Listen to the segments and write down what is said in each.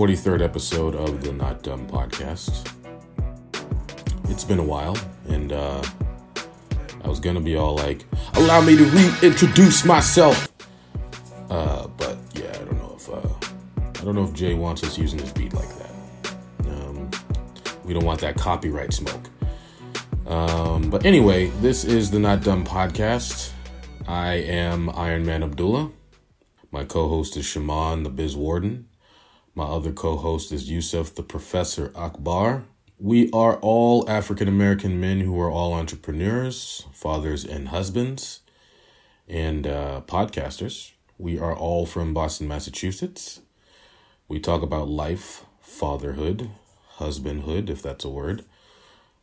Welcome to the 43rd episode of the Not Dumb podcast. It's been a while, and uh, I was gonna be all like, allow me to reintroduce myself. Uh, but yeah, I don't know if uh, I don't know if Jay wants us using his beat like that. Um, we don't want that copyright smoke. Um, but anyway, this is the Not Dumb podcast. I am Iron Man Abdullah. My co-host is Shaman, the Biz Warden. My other co-host is Yusuf, the Professor Akbar. We are all African American men who are all entrepreneurs, fathers and husbands, and uh, podcasters. We are all from Boston, Massachusetts. We talk about life, fatherhood, husbandhood, if that's a word,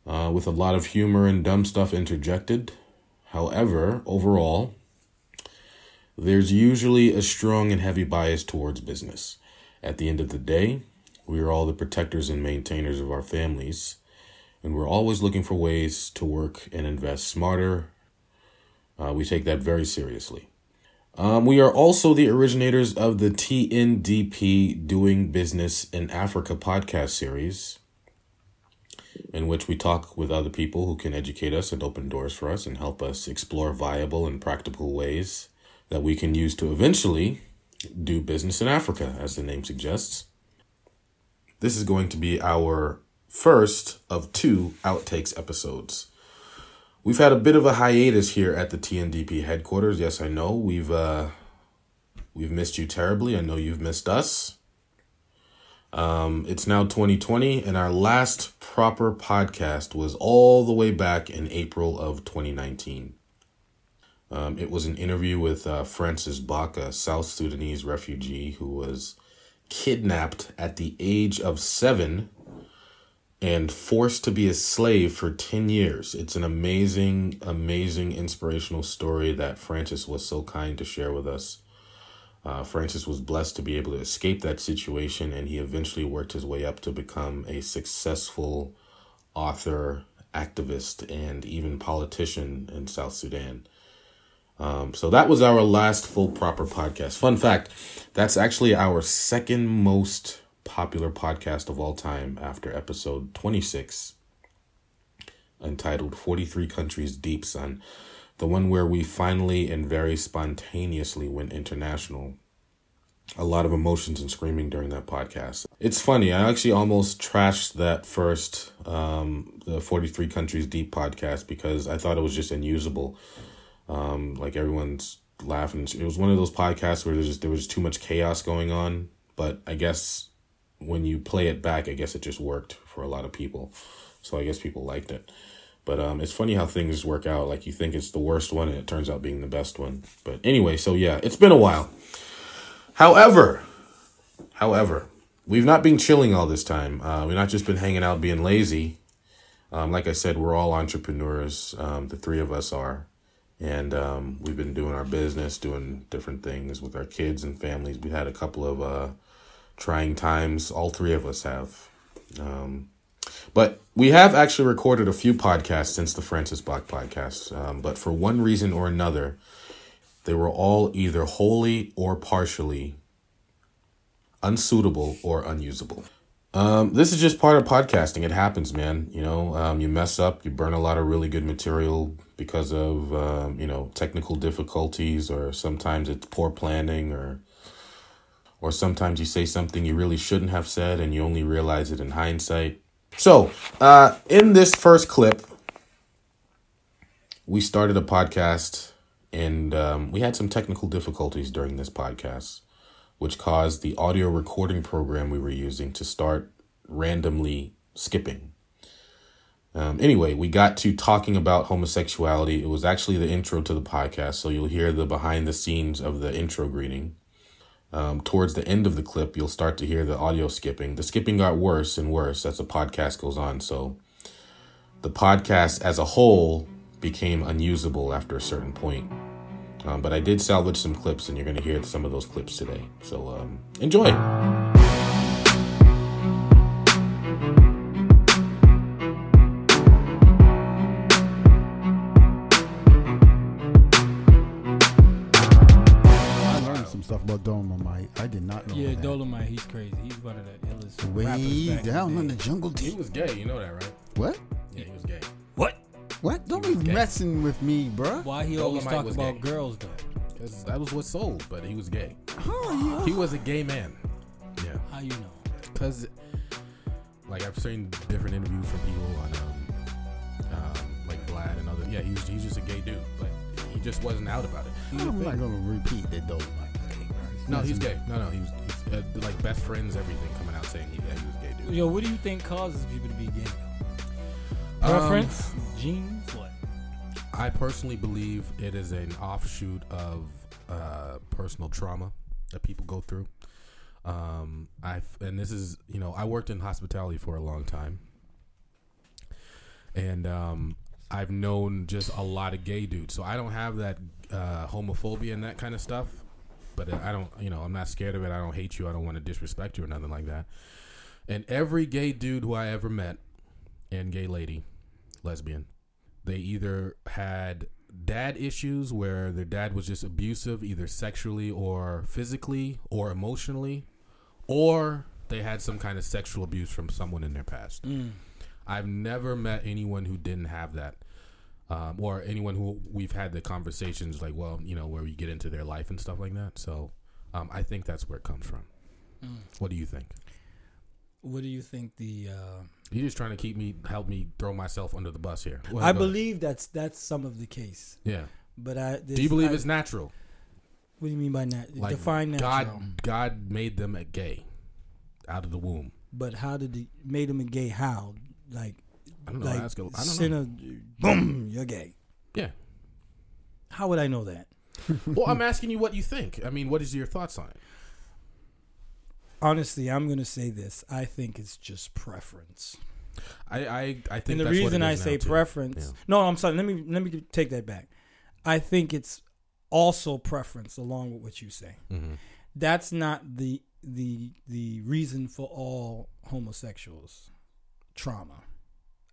uh, with a lot of humor and dumb stuff interjected. However, overall, there's usually a strong and heavy bias towards business. At the end of the day, we are all the protectors and maintainers of our families, and we're always looking for ways to work and invest smarter. Uh, we take that very seriously. Um, we are also the originators of the TNDP Doing Business in Africa podcast series, in which we talk with other people who can educate us and open doors for us and help us explore viable and practical ways that we can use to eventually do business in Africa, as the name suggests. This is going to be our first of two outtakes episodes. We've had a bit of a hiatus here at the TNDP headquarters. Yes, I know we've uh, we've missed you terribly. I know you've missed us. Um, it's now 2020, and our last proper podcast was all the way back in April of 2019. Um, it was an interview with uh, Francis Bok, a South Sudanese refugee who was kidnapped at the age of seven and forced to be a slave for 10 years. It's an amazing, amazing, inspirational story that Francis was so kind to share with us. Uh, Francis was blessed to be able to escape that situation, and he eventually worked his way up to become a successful author, activist, and even politician in South Sudan. Um, so that was our last full proper podcast. Fun fact that's actually our second most popular podcast of all time after episode 26, entitled 43 Countries Deep Son. The one where we finally and very spontaneously went international. A lot of emotions and screaming during that podcast. It's funny, I actually almost trashed that first, um, the 43 Countries Deep podcast because I thought it was just unusable um, like everyone's laughing. It was one of those podcasts where there's just there was too much chaos going on. But I guess when you play it back, I guess it just worked for a lot of people. So I guess people liked it. But um, it's funny how things work out. Like you think it's the worst one, and it turns out being the best one. But anyway, so yeah, it's been a while. However, however, we've not been chilling all this time. Uh, we've not just been hanging out being lazy. Um, like I said, we're all entrepreneurs. Um, the three of us are and um, we've been doing our business, doing different things with our kids and families. We had a couple of uh, trying times. All three of us have. Um, but we have actually recorded a few podcasts since the Francis Bok podcast. Um, but for one reason or another, they were all either wholly or partially unsuitable or unusable. Um, this is just part of podcasting. It happens, man. You know, um, you mess up, you burn a lot of really good material because of um, you know technical difficulties, or sometimes it's poor planning, or or sometimes you say something you really shouldn't have said, and you only realize it in hindsight. So, uh, in this first clip, we started a podcast, and um, we had some technical difficulties during this podcast which caused the audio recording program we were using to start randomly skipping. Um, anyway, we got to talking about homosexuality. It was actually the intro to the podcast, so you'll hear the behind the scenes of the intro greeting. Um, towards the end of the clip, you'll start to hear the audio skipping. The skipping got worse and worse as the podcast goes on, so the podcast as a whole became unusable after a certain point. Um, but I did salvage some clips, and you're going to hear some of those clips today. So um, enjoy. That. Dolemite, he's crazy. He's one of the illest rappers Way back down in in the the day. jungle He deep. was gay, you know that, right? What? Yeah, he was gay. What? What? Don't be was gay. messing with me, bruh. Why he always Dolemite talk was about gay. girls though? Because that was what sold, but he was gay. Huh, He was a gay man. Yeah. How you know? Because, like, I've seen different interviews from people on, um, um, like Vlad and other. Yeah, he was, he's just a gay dude, but he just wasn't out about it. He was a I'm not gonna repeat that Dolemite. gay. No, he's gay. No, no, he was, he's uh, like best friends, everything coming out saying he, yeah, he was gay dude. Yo, what do you think causes people to be gay? Um, Preference, genes, what? I personally believe it is an offshoot of uh, personal trauma that people go through. Um, I and this is you know I worked in hospitality for a long time, and um, I've known just a lot of gay dudes. So I don't have that uh, homophobia and that kind of stuff. But I don't, you know, I'm not scared of it. I don't hate you. I don't want to disrespect you or nothing like that. And every gay dude who I ever met, and gay lady, lesbian, they either had dad issues where their dad was just abusive, either sexually or physically or emotionally, or they had some kind of sexual abuse from someone in their past. Mm. I've never met anyone who didn't have that. Um, or anyone who we've had the conversations like, well, you know, where we get into their life and stuff like that. So um, I think that's where it comes from. Mm. What do you think? What do you think the? Uh, You're just trying to keep me, help me throw myself under the bus here. Well, I go ahead. believe that's that's some of the case, Yeah. but I. Do you believe I, it's natural? What do you mean by that? Like Define natural. God, God made them a gay out of the womb. But how did he made them a gay? How? Like, I don't know. like ask a, I don't sin know. of- boom, you're gay. Yeah. How would I know that? Well, I'm asking you what you think. I mean, what is your thoughts on it? Honestly, I'm gonna say this. I think it's just preference. I I, I think and the reason I say preference, Yeah. no, I'm sorry. Let me let me take that back. I think it's also preference, along with what you say. Mhm. That's not the the the reason for all homosexuals trauma.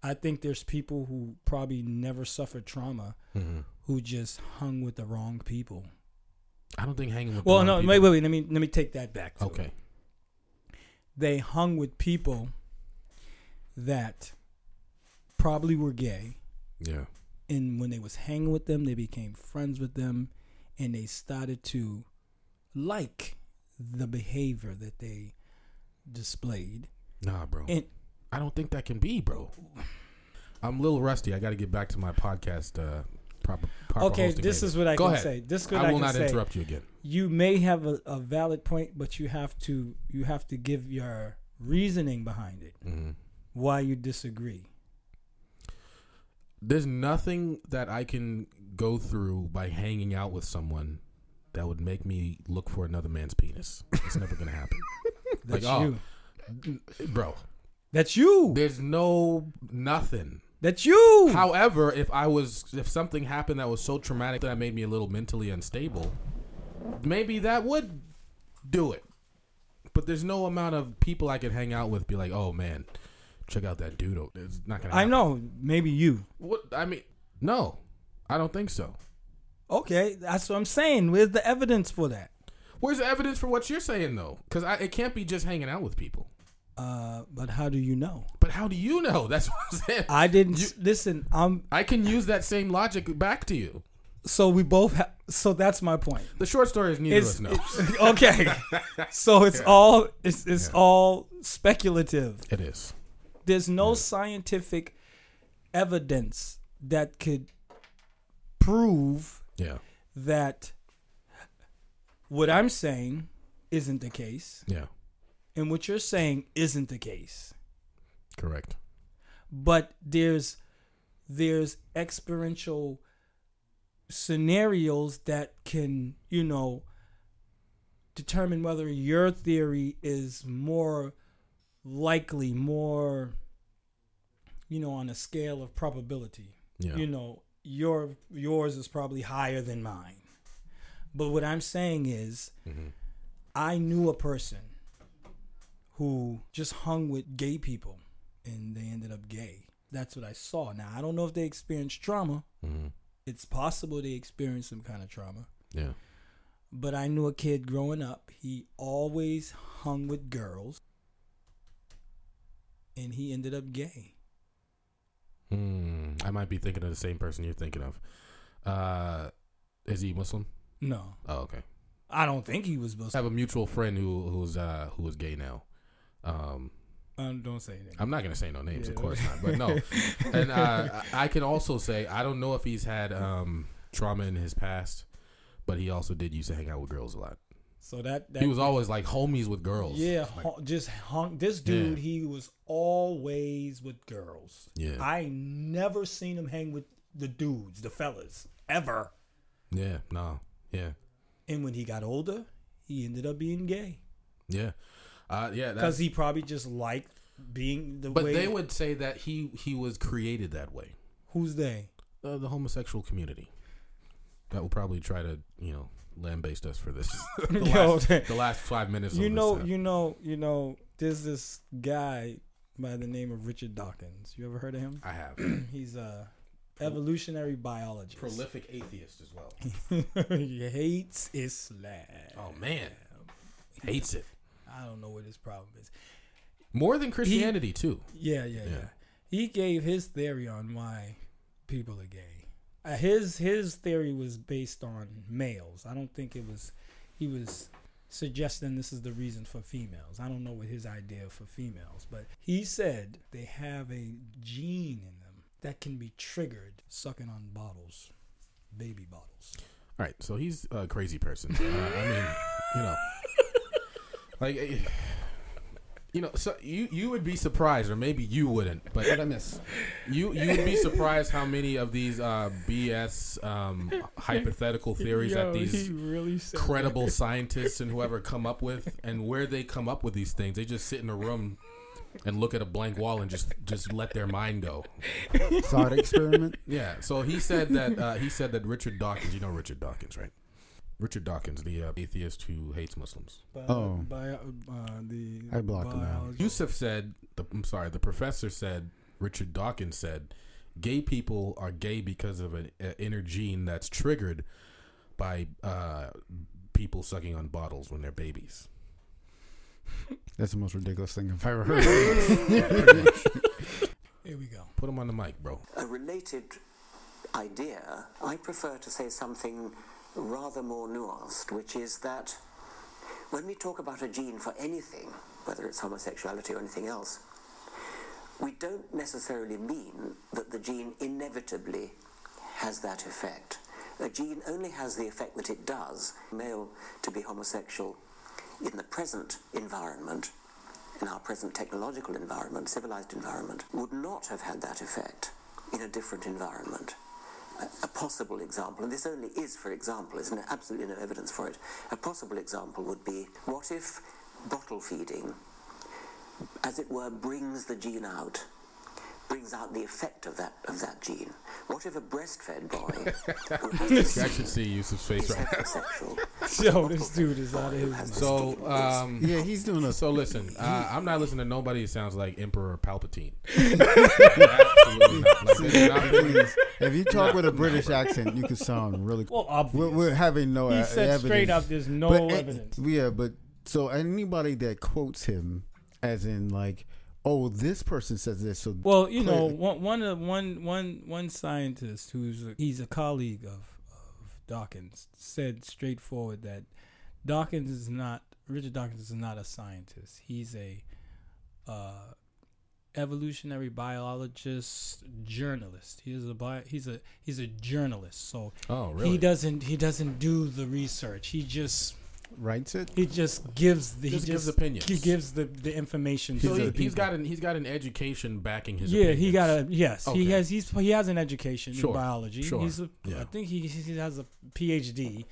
I think there's people who probably never suffered trauma Mhm. who just hung with the wrong people. I don't think hanging with. Well, no, wrong wait, people- wait, wait. Let me let me take that back. to it. Okay. they hung with people that probably were gay Yeah. and when they was hanging with them they became friends with them and they started to like the behavior that they displayed Nah, bro. and I don't think that can be, bro. I'm a little rusty. I got to get back to my podcast. Uh, proper. proper okay this later. is what i Go can ahead. say this is what I i, will not say interrupt you again. you may have a, a valid point but you have to you have to give your reasoning behind it hmm why you disagree There's nothing that I can go through by hanging out with someone that would make me look for another man's penis. It's never gonna happen, Like, oh. you bro. That's you There's no nothing. that's you However, if I was, if something happened that was so traumatic that I made me a little mentally unstable, maybe that would do it. But there's no amount of people I could hang out with be like, oh man, check out that dude. It's not gonna. Happen. i know maybe you What I mean, no, I don't think so. Okay, that's what I'm saying. Where's the evidence for that? Where's the evidence for what you're saying though? Because I it can't be just hanging out with people. Uh, but how do you know? But how do you know? That's what I'm saying. I didn't You- listen. I'm I can use that same logic back to you. so we both have. So that's my point. The short story is neither It's, of us know. okay. So it's all it's it's Yeah. all speculative. It is. There's no scientific evidence that could prove Yeah. that what I'm saying isn't the case, Yeah. And what you're saying isn't the case. Correct. but there's there's experiential scenarios that can you know determine whether your theory is more likely more you know on a scale of probability Yeah. you know your yours is probably higher than mine but what i'm saying is Mhm. i knew a person who just hung with gay people and they ended up gay that's what i saw now i don't know if they experienced trauma Mhm. it's possible they experienced some kind of trauma Yeah. But I knew a kid growing up. He always hung with girls, and he ended up gay. Hmm. I might be thinking of the same person you're thinking of. Uh, is he Muslim? No, Oh, okay. I don't think he was Muslim. I have a mutual friend who who's uh who is gay now. Um, Um, don't say anything. I'm not gonna say no names, of course not, but no. and uh, I can also say I don't know if he's had um trauma in his past, but he also did used to hang out with girls a lot. So that, that He was always like homies with girls. yeah, Like, just hung. This dude, Yeah. he was always with girls. yeah, I never seen him hang with the dudes, the fellas, ever. yeah, no, yeah, And when he got older, he ended up being gay yeah, uh, yeah. because he probably just liked being the way but way. they would say that he he was created that way. Who's they? Uh, the homosexual community that will probably try to you know lambaste us for this. the, Yo, last, the last five minutes. you of know, this, you know, you know. There's this guy by the name of Richard Dawkins. You ever heard of him? I have He's a evolutionary biologist. prolific atheist as well. he hates Islam. Oh man, hates it I don't know what his problem is. more than Christianity too. Yeah, yeah, yeah, Yeah. He gave his theory on why people are gay. Uh, his his theory was based on males. I don't think it was. He was suggesting this is the reason for females. I don't know what his idea for females, but he said they have a gene in them that can be triggered sucking on bottles, baby bottles. All right, so he's a crazy person. Uh, I mean, you know, like, eh, you know, so you you would be surprised, or maybe you wouldn't, but What I miss? you you would be surprised how many of these uh, BS um, hypothetical theories Yo, that these really said credible scientists and whoever come up with, and where they come up with these things. They just sit in a room and look at a blank wall and just just let their mind go. Thought experiment. Yeah. So he said that uh, he said that Richard Dawkins. You know Richard Dawkins, right? Richard Dawkins, the uh, atheist who hates Muslims. Bi- Oh. bio- uh, the I blocked him out. Yusuf said, the, I'm sorry, the professor said, Richard Dawkins said, gay people are gay because of an a inner gene that's triggered by uh, people sucking on bottles when they're babies. That's the most ridiculous thing I've ever heard. Here we go. Put him on the mic, bro. a related idea, I prefer to say something rather more nuanced, which is that when we talk about a gene for anything, whether it's homosexuality or anything else, we don't necessarily mean that the gene inevitably has that effect. A gene only has the effect that it does. Male to be homosexual in the present environment, in our present technological environment, civilized environment, would not have had that effect in a different environment. A, possible example, and this only is for example, there's no, absolutely no evidence for it. A possible example would be what if bottle feeding, as it were, brings the gene out, brings out the effect of that of that gene? What if a breastfed boy who has I should see Yusuf's face is right now. heterosexual Yo, this dude is out of his. has this So, um, yeah, he's doing a. so listen, uh, I'm not listening to nobody who sounds like Emperor Palpatine. Absolutely not. Like, that's not- if you talk with a British accent, you can sound really. Well, obvious. We're, we're having no he uh, said evidence. straight up, "There's no But, uh, evidence." Yeah, but so anybody that quotes him, as in like, oh, this person says this, so Well, you know, clearly- one one of one one one scientist who's a, he's a colleague of of Dawkins said straightforward that Dawkins is not Richard Dawkins is not a scientist. He's a uh, evolutionary biologist journalist. He is a bio, he's a he's a journalist. So Oh, really? he doesn't he doesn't do the research. He just writes it. he just gives the Just he gives just opinions. He gives the the information So the he, people. he's got an he's got an education backing his. Yeah, he got a yes. Okay. He has he's he has an education Sure, in biology. sure, He's a, yeah. I think he he has a PhD.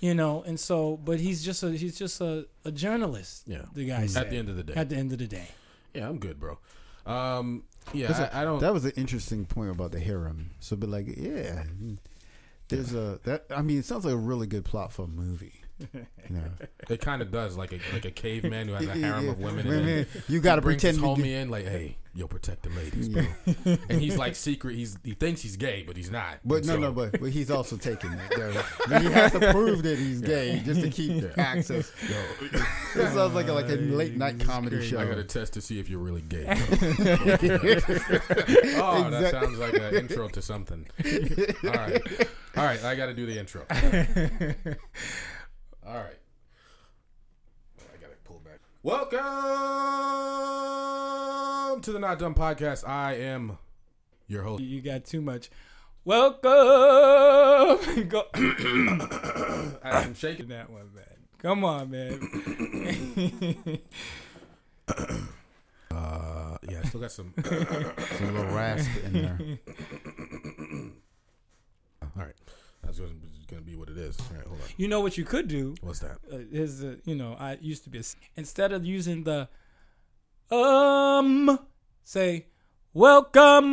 You know, and so, but he's just a he's just a, a journalist. Yeah. the guy At said. the end of the day. At the end of the day, Yeah, I'm good, bro. Um, yeah, Listen, I, I don't. That was an interesting point about the harem. So, but like, yeah, there's a that. I mean, it sounds like a really good plot for a movie. You know, It kind of does, like a like a caveman who has a harem yeah. of women. Women, And then you got to brings pretend his to homie be- in, like, hey, yo, protect the ladies, bro. and he's like secret. He's he thinks he's gay, but he's not. But And no, so- no, but, but he's also taking it. Though. But he has to prove that he's gay just to keep the access. Yo, This sounds like a, like a late night comedy show. I got to test to see if you're really gay. oh, that sounds like an intro to something. All right, all right. I got to do the intro. All right. I got to pull back. Welcome to the Not Dumb Podcast. I am your host. You got too much. Welcome. Go some shaking. that one, man. Come on, man. Uh, yeah, I still got some. Some little rasp in there. That's going to be what it is. All right, hold on. you know what you could do What's that? uh, is uh, you know I used to be a, instead of using the um say welcome.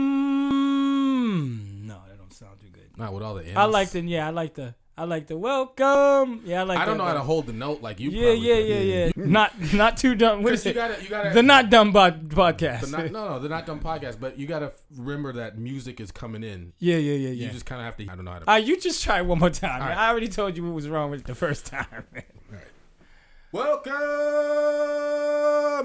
No, that don't sound too good. Not with all the. Ends. I like the yeah, I like the I like the welcome. Yeah, I like. I don't that know how to hold the note like you. Yeah, probably yeah, could. yeah, yeah. not not too dumb. What Because is you it? gotta, you gotta. The not dumb bod- podcast. the not, no, no, the not dumb podcast. But you gotta remember that music is coming in. yeah, yeah, yeah, yeah. You yeah. just kind of have to. I don't know how to. Uh, you just try it one more time. right. I already told you what was wrong with it the first time. Man. Welcome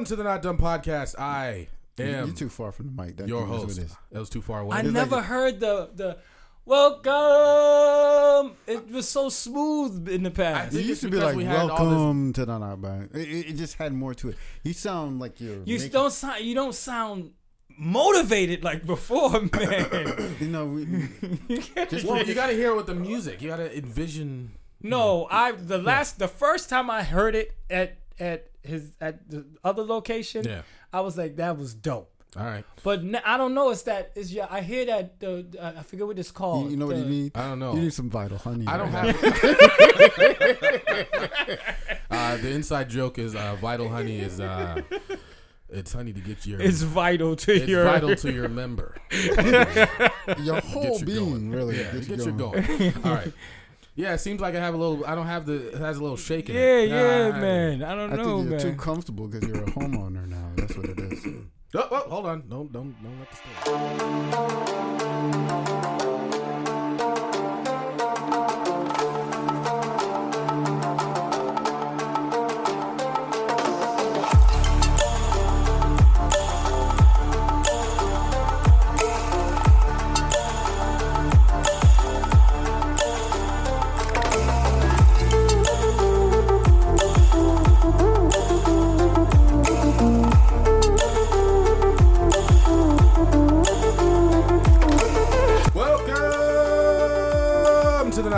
to the not dumb podcast. I am You're too far from the mic. That your host. That was too far away. I It's never like- heard the the welcome. It was so smooth in the past. think It used to be like we had all welcome to the night band. It, it, it just had more to it. You sound like you're. you making- don't sound. You don't sound motivated like before, man. You know, we, just Well, you gotta hear it with the music. You gotta envision. no, I the last the first time I heard it at at his at the other location, Yeah. I was like that was dope. All right. But n- I don't know. It's that. It's yeah. I hear that. The uh, I forget what it's called. you, you know what you need. I don't know. You need some vital honey. I don't right have. uh, the inside joke is uh, Vital Honey is uh, it's honey to get your. It's vital to it's your. vital to your member. Your whole you being going. really Yeah, gets get you you going. going. All right. Yeah, it seems like I have a little. I don't have the. It has a little shake in Yeah, it. yeah, Nah, man. I don't I know, think you're too comfortable because you're a homeowner now. That's what it is. Oh, oh, hold on. Don't don't don't let the stay.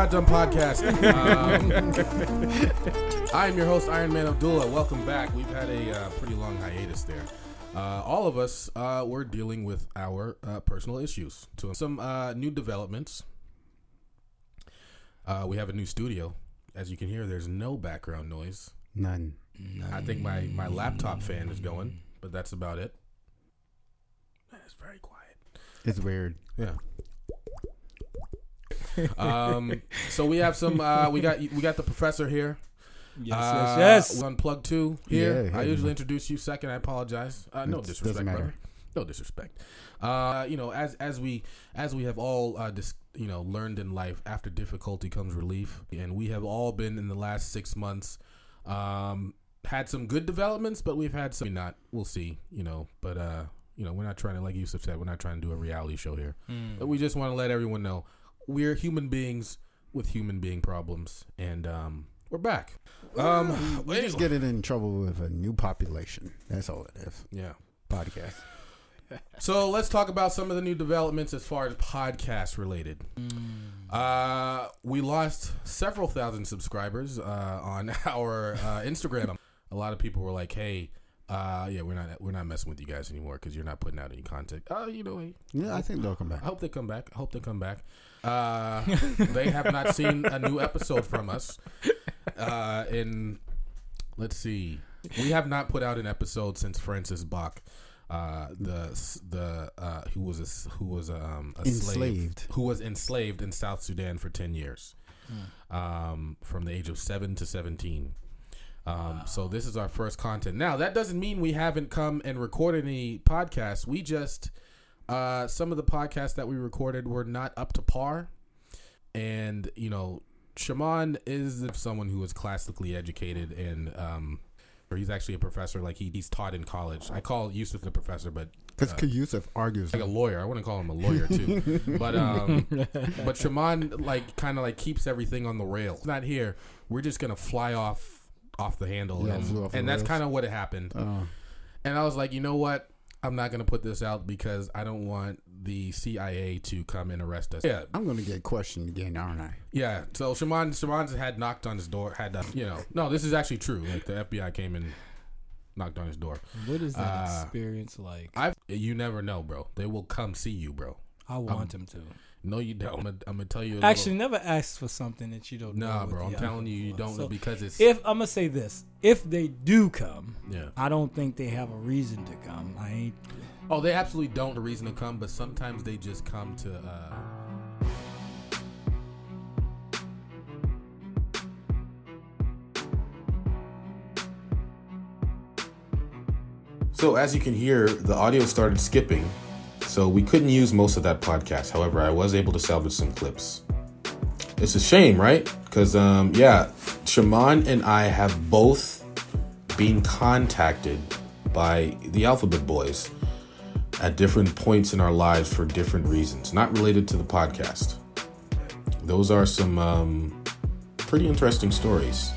Not Dumb Podcast. Um, I am your host, Iron Man Abdullah. Welcome back. We've had a uh, pretty long hiatus there. Uh, all of us uh, were dealing with our uh, personal issues. So some uh, new developments. Uh, we have a new studio. As you can hear, there's no background noise. None. I think my, my laptop fan is going, but that's about it. Man, it's very quiet. It's weird. Yeah. um. So we have some. Uh, we got we got the professor here. Yes, Uh, yes, yes. We're on two here. Yeah, I usually man. introduce you second. I apologize. Uh, no disrespect, doesn't matter. brother. No disrespect. Uh, you know, as as we as we have all uh, dis, you know learned in life, after difficulty comes relief, and we have all been in the last six months. Um, had some good developments, but we've had some not. We'll see. You know, but uh, you know, we're not trying to, like Yusuf said, we're not trying to do a reality show here. But we just want to let everyone know we're human beings with human being problems, and um, we're back. Um, We just get it in trouble with a new population. That's all it is. yeah. Podcast. So let's talk about some of the new developments as far as podcast related. Uh, we lost several thousand subscribers uh, on our uh, Instagram. A lot of people were like, "Hey, uh, yeah, we're not we're not messing with you guys anymore because you're not putting out any content." Oh, you know, hey, Yeah, I think they'll come back. I hope they come back. I hope they come back. Uh, they have not seen a new episode from us. Uh, in let's see, we have not put out an episode since Francis Bok, uh, the the uh, who was a, who was um, a slave, Enslaved. who was enslaved in South Sudan for ten years. um, from the age of seven to seventeen. Um, So this is our first content. Now that doesn't mean we haven't come and recorded any podcasts. We just uh, some of the podcasts that we recorded were not up to par, and you know, Shaman is someone who is classically educated and um, or he's actually a professor. Like he, he's taught in college. I call Yusuf the professor, but Because Yusuf argues. like a lawyer. I wouldn't call him a lawyer too, but um, but Shaman like kind of like keeps everything on the rail. Not here. We're just gonna fly off off the handle, Yeah, and, off the that's kind of what it happened. Uh, And I was like, you know what? I'm not gonna put this out because I don't want the CIA to come and arrest us. Yeah, I'm gonna get questioned again, aren't I? yeah. So Shaman Shaman had knocked on his door. Had uh, you know? No, this is actually true. Like the FBI came and knocked on his door. What is that Uh, experience like? I've, you never know, bro. They will come see you, bro. I want them to. No, you don't. I'm gonna, I'm gonna tell you. a Actually, never ask for something that you don't know. Nah, what bro. I'm telling you, you don't for. know because it's If I'm gonna say this, if they do come, yeah. I don't think they have a reason to come. I ain't. Oh, they absolutely don't a reason to come, but sometimes they just come to. uh So as you can hear, the audio started skipping, so we couldn't use most of that podcast. However, I was able to salvage some clips. It's a shame, right? Because um, yeah, Shaman and I have both been contacted by the Alphabet Boys at different points in our lives for different reasons, not related to the podcast. Those are some um, pretty interesting stories.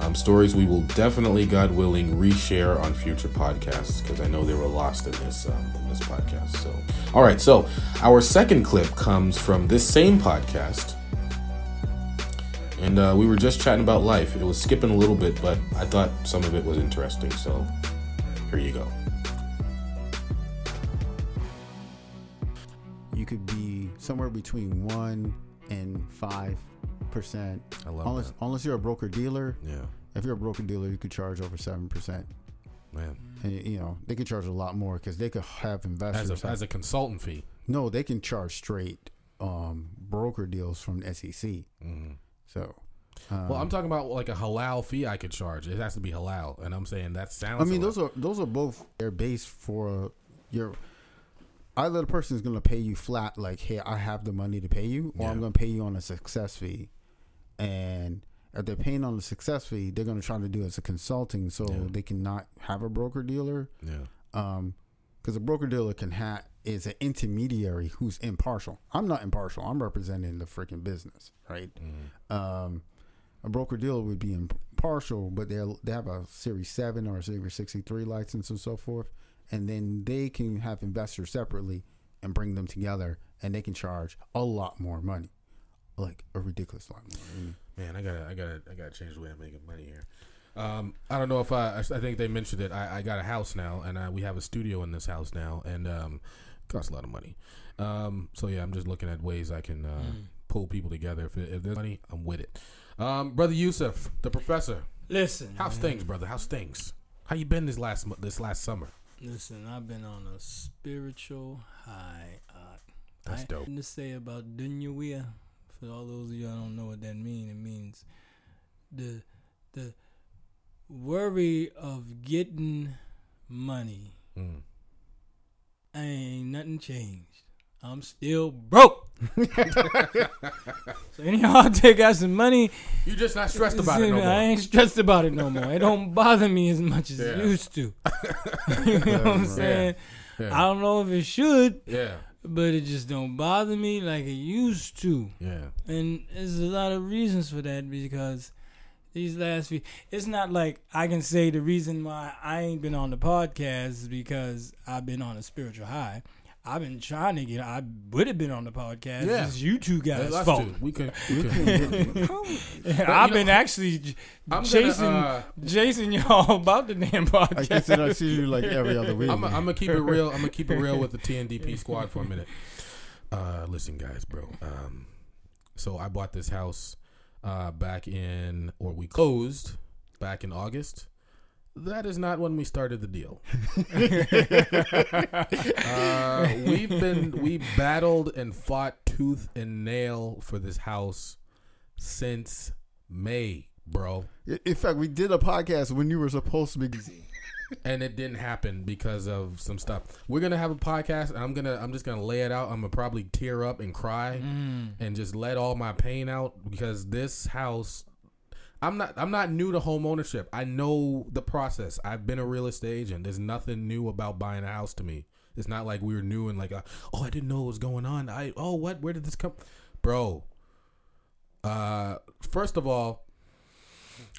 Um, stories we will definitely, God willing, reshare on future podcasts because I know they were lost in this um, in this podcast. So, all right. So, our second clip comes from this same podcast, and uh, we were just chatting about life. It was skipping a little bit, but I thought some of it was interesting. So, here you go. You could be somewhere between one and five percent. I love Unless, that. unless you're a broker dealer. Yeah, If you're a broker dealer, you could charge over seven percent. Man. And you know they can charge a lot more because they could have investors. As a, as a consultant fee. no, they can charge straight um, broker deals from SEC. So, um, Well, I'm talking about like a halal fee I could charge. It has to be halal, and I'm saying that sounds. I mean, halal. those are those are both they're based for your. Either the person is going to pay you flat, like, "Hey, I have the money to pay you," or I'm going to pay you on a success fee. And if they're paying on the success fee, they're going to try to do it as a consulting, so Yeah. they cannot have a broker dealer. yeah, Um, because a broker dealer can have is an intermediary who's impartial. I'm not impartial. I'm representing the freaking business, right? Um, a broker dealer would be impartial, but they they have a Series Seven or a Series sixty three license and so forth, and then they can have investors separately and bring them together, and they can charge a lot more money, like a ridiculous lot more. money. Man. I gotta, I gotta, I gotta change the way I'm making money here. Um, I don't know if I, I think they mentioned it. I, I got a house now, and uh, we have a studio in this house now, and um, costs a lot of money. Um, so yeah, I'm just looking at ways I can uh, pull people together. If, if there's money, I'm with it. Um, brother Yusuf, the professor, Listen, how's man. things, brother? How's things? How you been this last this last summer? Listen, I've been on a spiritual high. Uh, That's I dope. Nothing to say about dunya. For all those of you that don't know what that means, it means the the worry of getting money. Mm. Ain't nothing changed. I'm still broke. so anyhow, I take out some money. You just not stressed about it no more. I ain't stressed about it no more. It don't bother me as much as Yeah. it used to. you know what I'm saying? Yeah. I don't know if it should, Yeah, but it just don't bother me like it used to. yeah, And there's a lot of reasons for that because these last few it's not like I can say the reason why I ain't been on the podcast is because I've been on a spiritual high. I've been trying to get I would have been on the podcast. Yeah. It's you two guys' Us fault. too. We could, we could. I've been know, actually j- I'm gonna, chasing uh, chasing y'all about the damn podcast. I podcast. consider I see you like every other week. I'm gonna keep it real. I'm gonna keep it real with the TNDP squad for a minute. Uh, listen, guys, bro. Um, so I bought this house uh, back in, or we closed back in August. That is not when we started the deal. uh, we've been we battled and fought tooth and nail for this house since May, bro. In fact, we did a podcast when you were supposed to be. and it didn't happen because of some stuff. We're gonna have a podcast, and I'm gonna I'm just gonna lay it out. I'm gonna probably tear up and cry and just let all my pain out because this house. I'm not I'm not new to home ownership. I know the process. I've been a real estate agent. There's nothing new about buying a house to me. It's not like we were new and like, uh, oh, I didn't know what was going on. I oh, what? Where did this come, bro? Uh, first of all,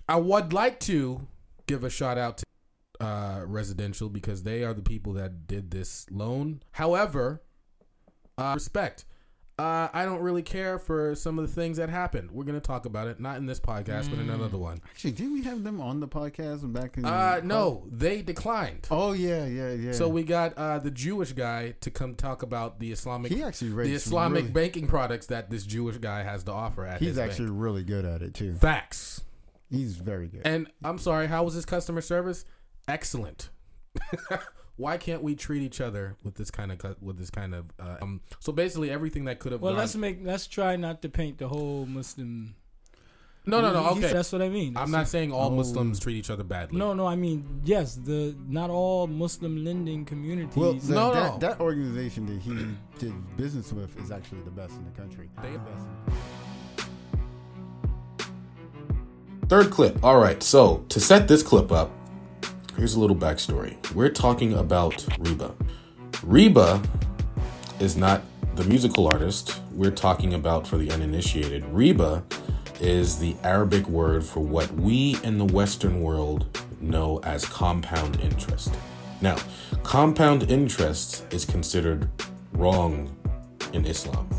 I would like to give a shout out to uh, residential because they are the people that did this loan. However, uh, respect. Uh, I don't really care for some of the things that happened. We're gonna talk about it, not in this podcast, but in another one. Actually, did we have them on the podcast and back in? Uh, no, they declined. Oh yeah, yeah, yeah. So we got uh, the Jewish guy to come talk about the Islamic, he actually the Islamic really- banking products that this Jewish guy has to offer at He's actually bank. really good at it too. Facts. He's very good. And I'm sorry, how was his customer service? Excellent. Why can't we treat each other with this kind of with this kind of uh, um? So basically, everything that could have Well, gone. let's make let's try not to paint the whole Muslim. no, no, no. Okay, that's what I mean. I'm not saying all Oh. Muslims treat each other badly. No, no, I mean yes, the not all Muslim lending communities. well, the, No, that, no. that organization that he did business with is actually the best in the country. They- The best Third clip. All right, so to set this clip up, here's a little backstory. We're talking about Riba. Riba is not the musical artist we're talking about for the uninitiated. Riba is the Arabic word for what we in the Western world know as compound interest. Now, compound interest is considered wrong in Islam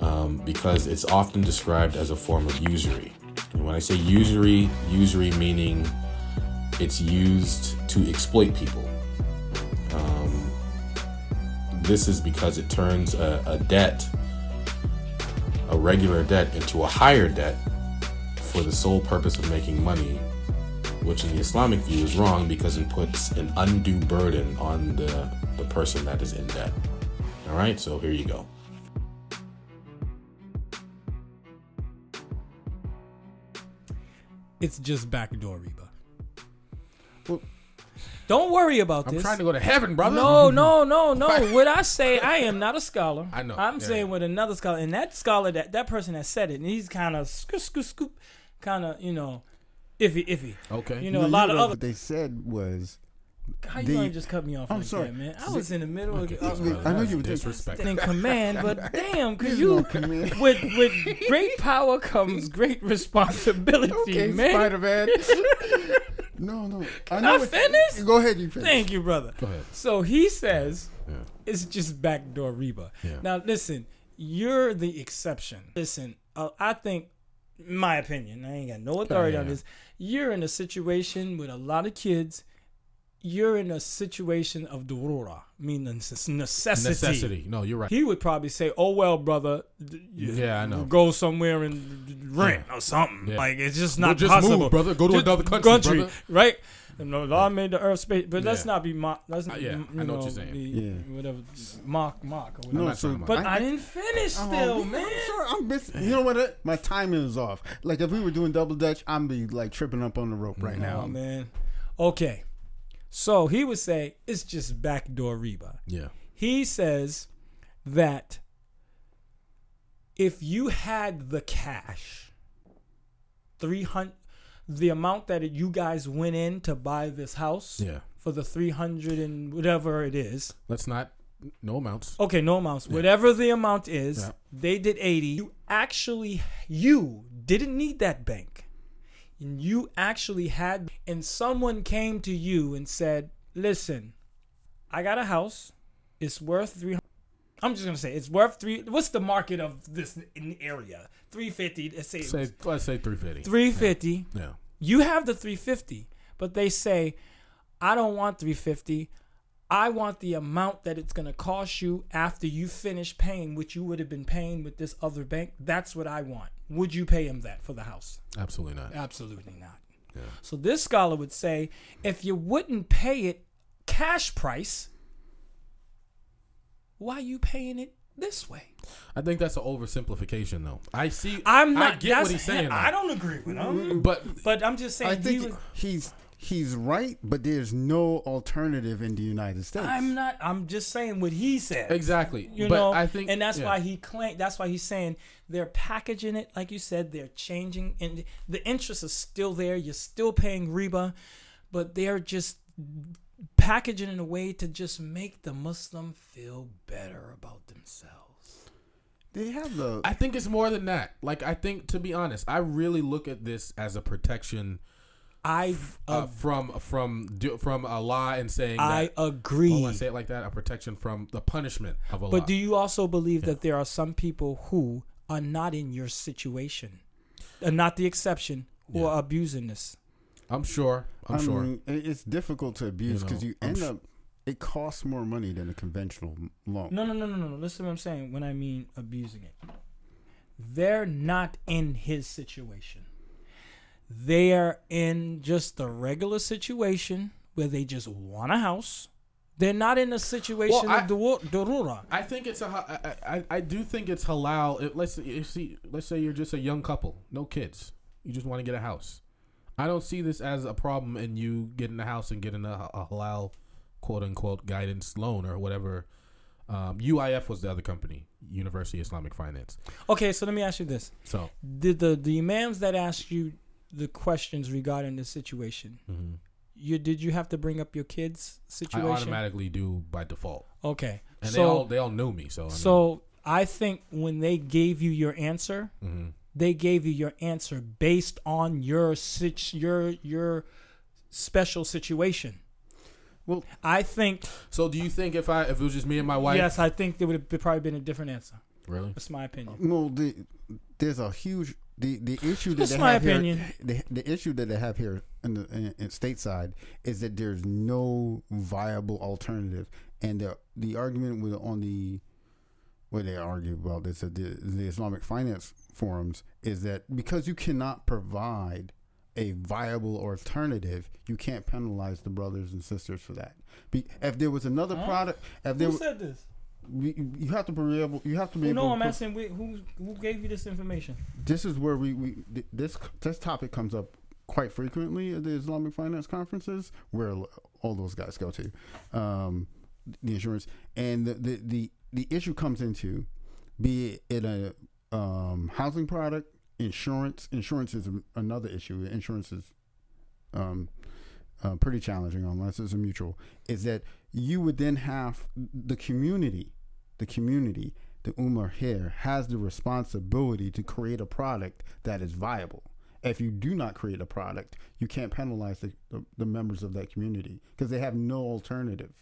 um, because it's often described as a form of usury. And when I say usury, usury meaning it's used to exploit people. Um, this is because it turns a, a debt, a regular debt, into a higher debt for the sole purpose of making money, which in the Islamic view is wrong because it puts an undue burden on the, the person that is in debt. All right, so here you go. it's just backdoor Riba. Well- Don't worry about this. I'm this. trying to go to heaven, brother. No, no, no, no. what I say, I am not a scholar. I know. I'm Yeah, saying yeah. with another scholar, and that scholar, that that person that said it, and he's kind of scoop, scoop, scoop, kind of, you know, iffy, iffy. Okay. You know, No, a lot of other. What they said was, How you gonna just cut me off I'm like sorry. that, man? I was in the middle Okay, of. Wait, Uh, I know you were disrespect. in command, but damn, could There's you? no command. With with great power comes great responsibility, okay, man. Spider Man. No, no. I I what- finish? Go ahead, you finish. Thank you, brother. Go ahead. So he says Yeah. it's just backdoor Riba. Yeah. Now listen, you're the exception. Listen, uh, I think, my opinion, I ain't got no authority on yeah. this. You're in a situation with a lot of kids. You're in a situation of durura, meaning necess- necessity. Necessity. No, you're right. He would probably say, "Oh well, brother, you Yeah, I know. Go somewhere and d- d- rent or something. Yeah. Like it's just Well, not just possible, move, brother. Go to Just another country, brother. right? And the Lord made the earth space, but let's Yeah. not be mock. Let's Uh, yeah, you I know what you're saying. the- Yeah. whatever mock mock or No, whatever. not so, but I, didn't finish Oh, still, I'm man. sorry, I'm missing. You know what? uh, My timing is off. Like if we were doing double dutch, I'm be like tripping up on the rope right now. Oh man. Okay. So he would say it's just backdoor Riba. Yeah. He says that if you had the cash, three hundred, the amount that you guys went in to buy this house Yeah. for the three hundred and whatever it is. Let's not. No amounts. Okay, no amounts. Whatever the amount is, Yeah. they did 80. You actually, you didn't need that bank. And you actually had, and someone came to you and said, listen, I got a house. It's worth 300. I'm just going to say it's worth three. What's the market of this in the area? 350. Let's say, Say, let's say 350. 350. Yeah. You have the 350, but they say, I don't want 350. I want the amount that it's going to cost you after you finish paying, which you would have been paying with this other bank. That's what I want. Would you pay him that for the house? Absolutely not. Absolutely not. Yeah. So this scholar would say, if you wouldn't pay it cash price, why are you paying it this way. I think that's an oversimplification, though. I see. I'm not. I get what he's saying. I don't agree with him. Mm, but But I'm just saying. I think you- he's he's right, but there's no alternative in the United States. I'm not. I'm just saying what he said. exactly. You but know, I think, and that's yeah. why he claimed. That's why he's saying they're packaging it, like you said, they're changing, and the interest is still there. You're still paying riba, but they're just packaging it in a way to just make the Muslim feel better about themselves. They have the I think it's more than that. Like I think, to be honest, I really look at this as a protection I uh, from from do- from Allah and saying I that. agree. Oh, I say it like that. A protection from the punishment of Allah. But do you also believe that there are some people who are not in your situation, are not the exception, who Yeah. are abusing this? I'm sure. I'm I sure. mean, it's difficult to abuse You because know, you, end su- up. It costs more money than a conventional loan. No, no, no, no, no, no. Listen to what I'm saying when I mean abusing it. They're not in his situation. They're in just the regular situation where they just want a house. They're not in a situation Well, I- of durura. I think it's a. I, I, I do think it's halal. It, let's see. Let's say you're just a young couple, no kids. You just want to get a house. I don't see this as a problem in you getting a house and getting a, a halal, quote unquote, guidance loan or whatever. Um, UIF was the other company, University Islamic Finance. Okay, so let me ask you this: So Did the the imams that asked you the questions regarding the situation, you did you have to bring up your kids' situation? I situation? automatically do by default, Okay, and so they all they all knew me. So I mean, So I think when they gave you your answer, Mm-hmm. they gave you your answer based on your sit- your your special situation. Well- I think so do you think if I if it was just me and my wife? yes, I think there would have probably been a different answer. Really? That's my opinion. Well, the, there's a huge the the issue that That's they my have opinion. here. The, the issue that they have here in the in, in stateside is that there's no viable alternative, and the the argument with on the where they argue about this at the, the Islamic finance forums is that because you cannot provide a viable alternative, you can't penalize the brothers and sisters for that. Be, if there was another product, if there Who said this? you, you have to be able, you have to be Well, no, I'm asking wh- who who gave you this information. this is where we, we this this topic comes up quite frequently at the Islamic finance conferences where all those guys go to, um, the insurance and the, the the the issue comes into be it a um, housing product, insurance. Insurance is another issue. Insurance is um, uh, pretty challenging unless it's a mutual. Is that you would then have the community, the community, the Ummah here has the responsibility to create a product that is viable. If you do not create a product, you can't penalize the, the, the members of that community because they have no alternative.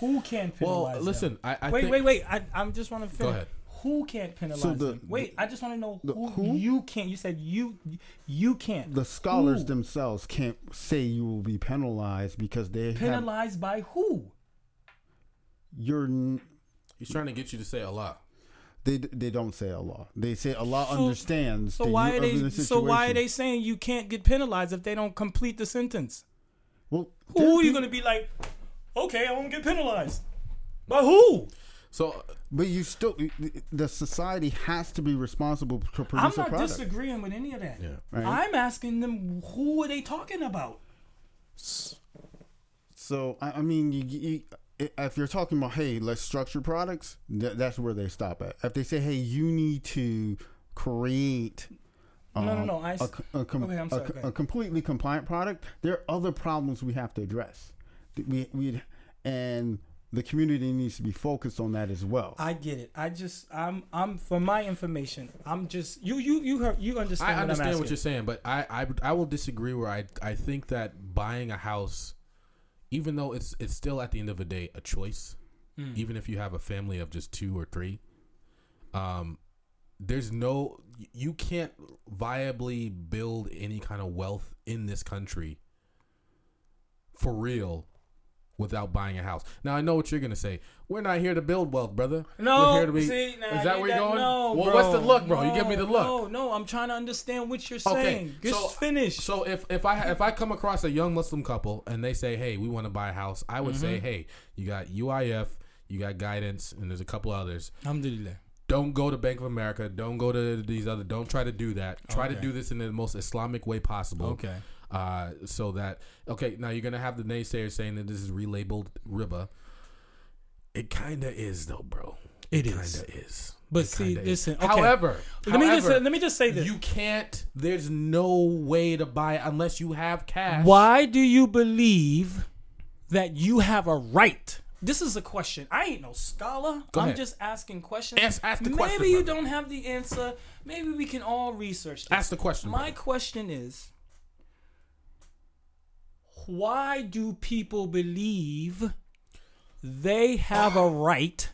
Who can't penalize Well, them? listen, I, I wait, think, wait, wait. I I just want to finish. ahead. Who can't penalize So the- them? Wait, I just want to know who, who? you can't. You said you you can't. The scholars Who? themselves can't say you will be penalized because they have penalized by who? you're He's trying to get you to say Allah. They they don't say Allah. They say Allah So- understands. So that why are are they? a So why are they saying you can't get penalized if they don't complete the sentence? Well, Who are you going to be like? Okay, I won't get penalized. By who? So But you still, the society has to be responsible to I'm produce a not product. disagreeing with any of that. Yeah. Right. I'm asking them who are they talking about? So I, I mean, you, you, if you're talking about hey, let's structure products, th- that's where they stop at. If they say hey, you need to create. No, no, um, no, I a, s- a, com- Okay, I'm a sorry, co- a completely compliant product. There are other problems we have to address. We we and the community needs to be focused on that as well. I get it. I just I'm I'm for my information. I'm just you you you heard you understand. I what understand I'm what you're saying, but I, I I will disagree. Where I I think that buying a house, even though it's it's still at the end of the day a choice, Hmm. even if you have a family of just two or three, um, there's no you can't viably build any kind of wealth in this country for real without buying a house. Now I know what you're gonna say. We're not here to build wealth, brother. No, We're here to be. see, nah, is that where you're going? No, well, bro. what's the look, bro? you give me the look. No, no, I'm trying to understand what you're Okay, saying. Just so- finish. So if if I if I come across a young Muslim couple and they say, "Hey, we want to buy a house," I would Mm-hmm. say, "Hey, you got UIF, you got guidance, and there's a couple others. Alhamdulillah. Don't go to Bank of America. Don't go to these other. Don't try to do that. Try to do this in the most Islamic way possible. Okay. Uh, so that okay, now you're gonna have the naysayers saying that this is relabeled riba. It kind of is though, bro. It Kinda is. But It see, kinda listen, okay. However, Let me just however, let me just say this. You can't. There's no way to buy it unless you have cash. Why do you believe that you have a right? This is a question. I ain't no scholar. Go I'm ahead. just asking questions. Ask- ask the Maybe question, you brother. don't have the answer. Maybe we can all research this. Ask the question. My brother. question is why do people believe they have a right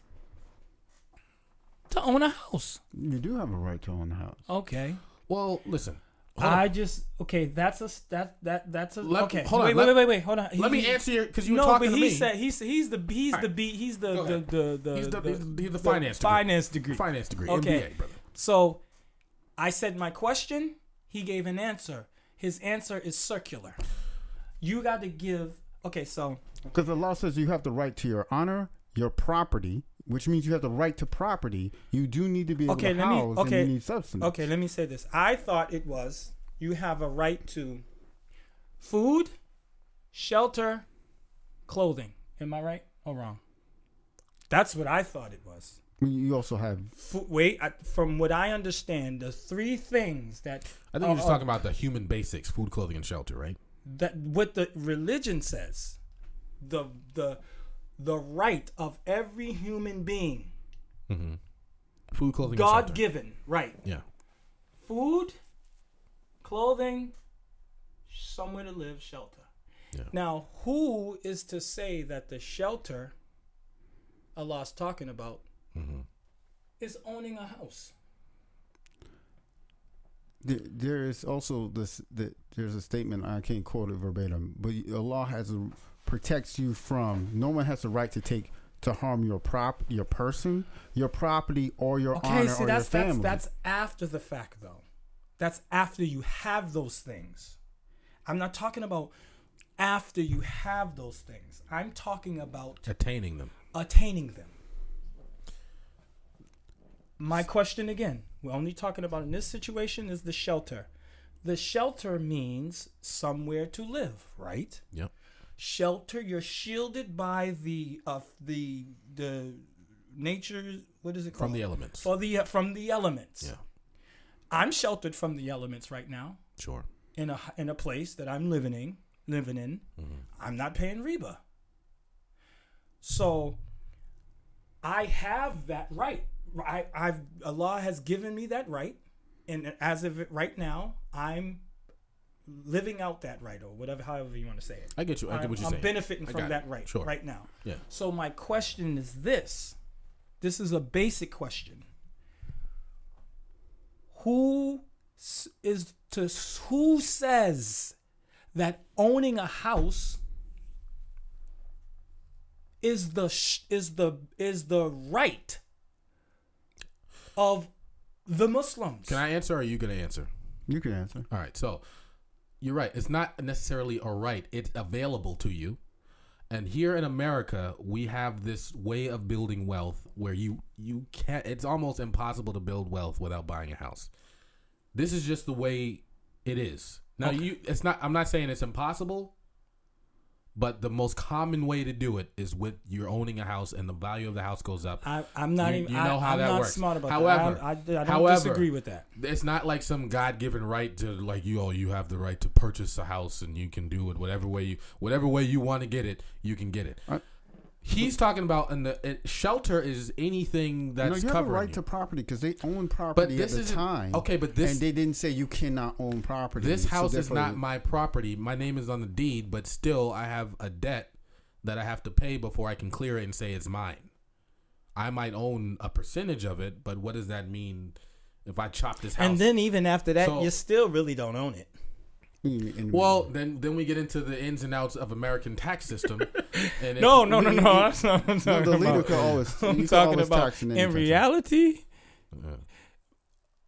to own a house? You do have a right to own a house. Okay. Well, listen. I just okay. That's a that that that's a Let- okay. hold on, Wait, let- wait, wait, wait. Hold on. Let me answer your because you were no, talking but to he me. said he's he's the he's the B he's the the, ahead. the the He's the- the, he's the- he's the finance degree. finance degree. finance degree, Okay. MBA, brother. So, I said my question. He gave an answer. His answer is circular. You got to give. Okay, so Because the law says you have the right to your honor, your property, which means you have the right to property. You do need to be able Okay, to let me- house okay, and you need substance. okay, let me say this. I thought it was you have a right to food, shelter, clothing. Am I right or wrong? That's what I thought it was. You also have Fo- wait, I, from what I understand, the three things that I think you're just uh, talking about the human basics: food, clothing, and shelter, right? That what the religion says, the the the right of every human being, Food, clothing, God given right, Yeah. food, clothing, somewhere to live, shelter. Yeah. Now, who is to say that the shelter Allah's talking about Mm-hmm. is owning a house? There, there is also this. The, there's a statement I can't quote it verbatim, but Allah has a, protects you from. No one has the right to take to harm your prop, your person, your property, or your Okay, honor see or that's your that's family. that's after the fact though. That's after you have those things. I'm not talking about after you have those things. I'm talking about Attaining them. attaining them. My question again, we're only talking about in this situation is the shelter. The shelter means somewhere to live, right? Yep. Shelter, you're shielded by the of the the nature what is it called? From the elements. For the uh, from the elements. Yeah. I'm sheltered from the elements right now Sure. in a in a place that I'm living in, living in. Mm-hmm. I'm not paying riba. So I have that right. I, I've Allah has given me that right, and as of right now, I'm living out that right, or whatever, however you want to say it. I get you. I get I'm, what you're I'm saying. benefiting from that it. right Sure. right now. Yeah. So my question is this: This is a basic question. Who is to who says that owning a house is the is the is the right of the Muslims? Can I answer or are you going to answer? you can answer. All right. So you're right. It's not necessarily a right, it's available to you. And here in America, we have this way of building wealth where you you can't it's almost impossible to build wealth without buying a house. This is just the way it is. Now you it's not I'm not saying it's impossible, but the most common way to do it is with you're owning a house and the value of the house goes up. I, I'm not You- even. you know I, how I'm that not works. smart about However- that. I, I, I don't however- disagree with that. it's not like some god-given right to like you all. you have the right to purchase a house and you can do it whatever way you whatever way you want to get it you can get it I- he's talking about in the it, shelter is anything that's no, you have a right you. to property because they own property this at the time. okay, but this- and they didn't say you cannot own property. this So house is not my property my name is on the deed but still i have a debt that i have to pay before i can clear it and say it's mine i might own a percentage of it but what does that mean if i chop this house And then even after that, So- you still really don't own it. In- in- Well, then then we get into the ins and outs of American tax system. and if- No, no, no, no. That's not what I'm no, talking the leader about. could always. you I'm talking always about tax in, in, any country. reality.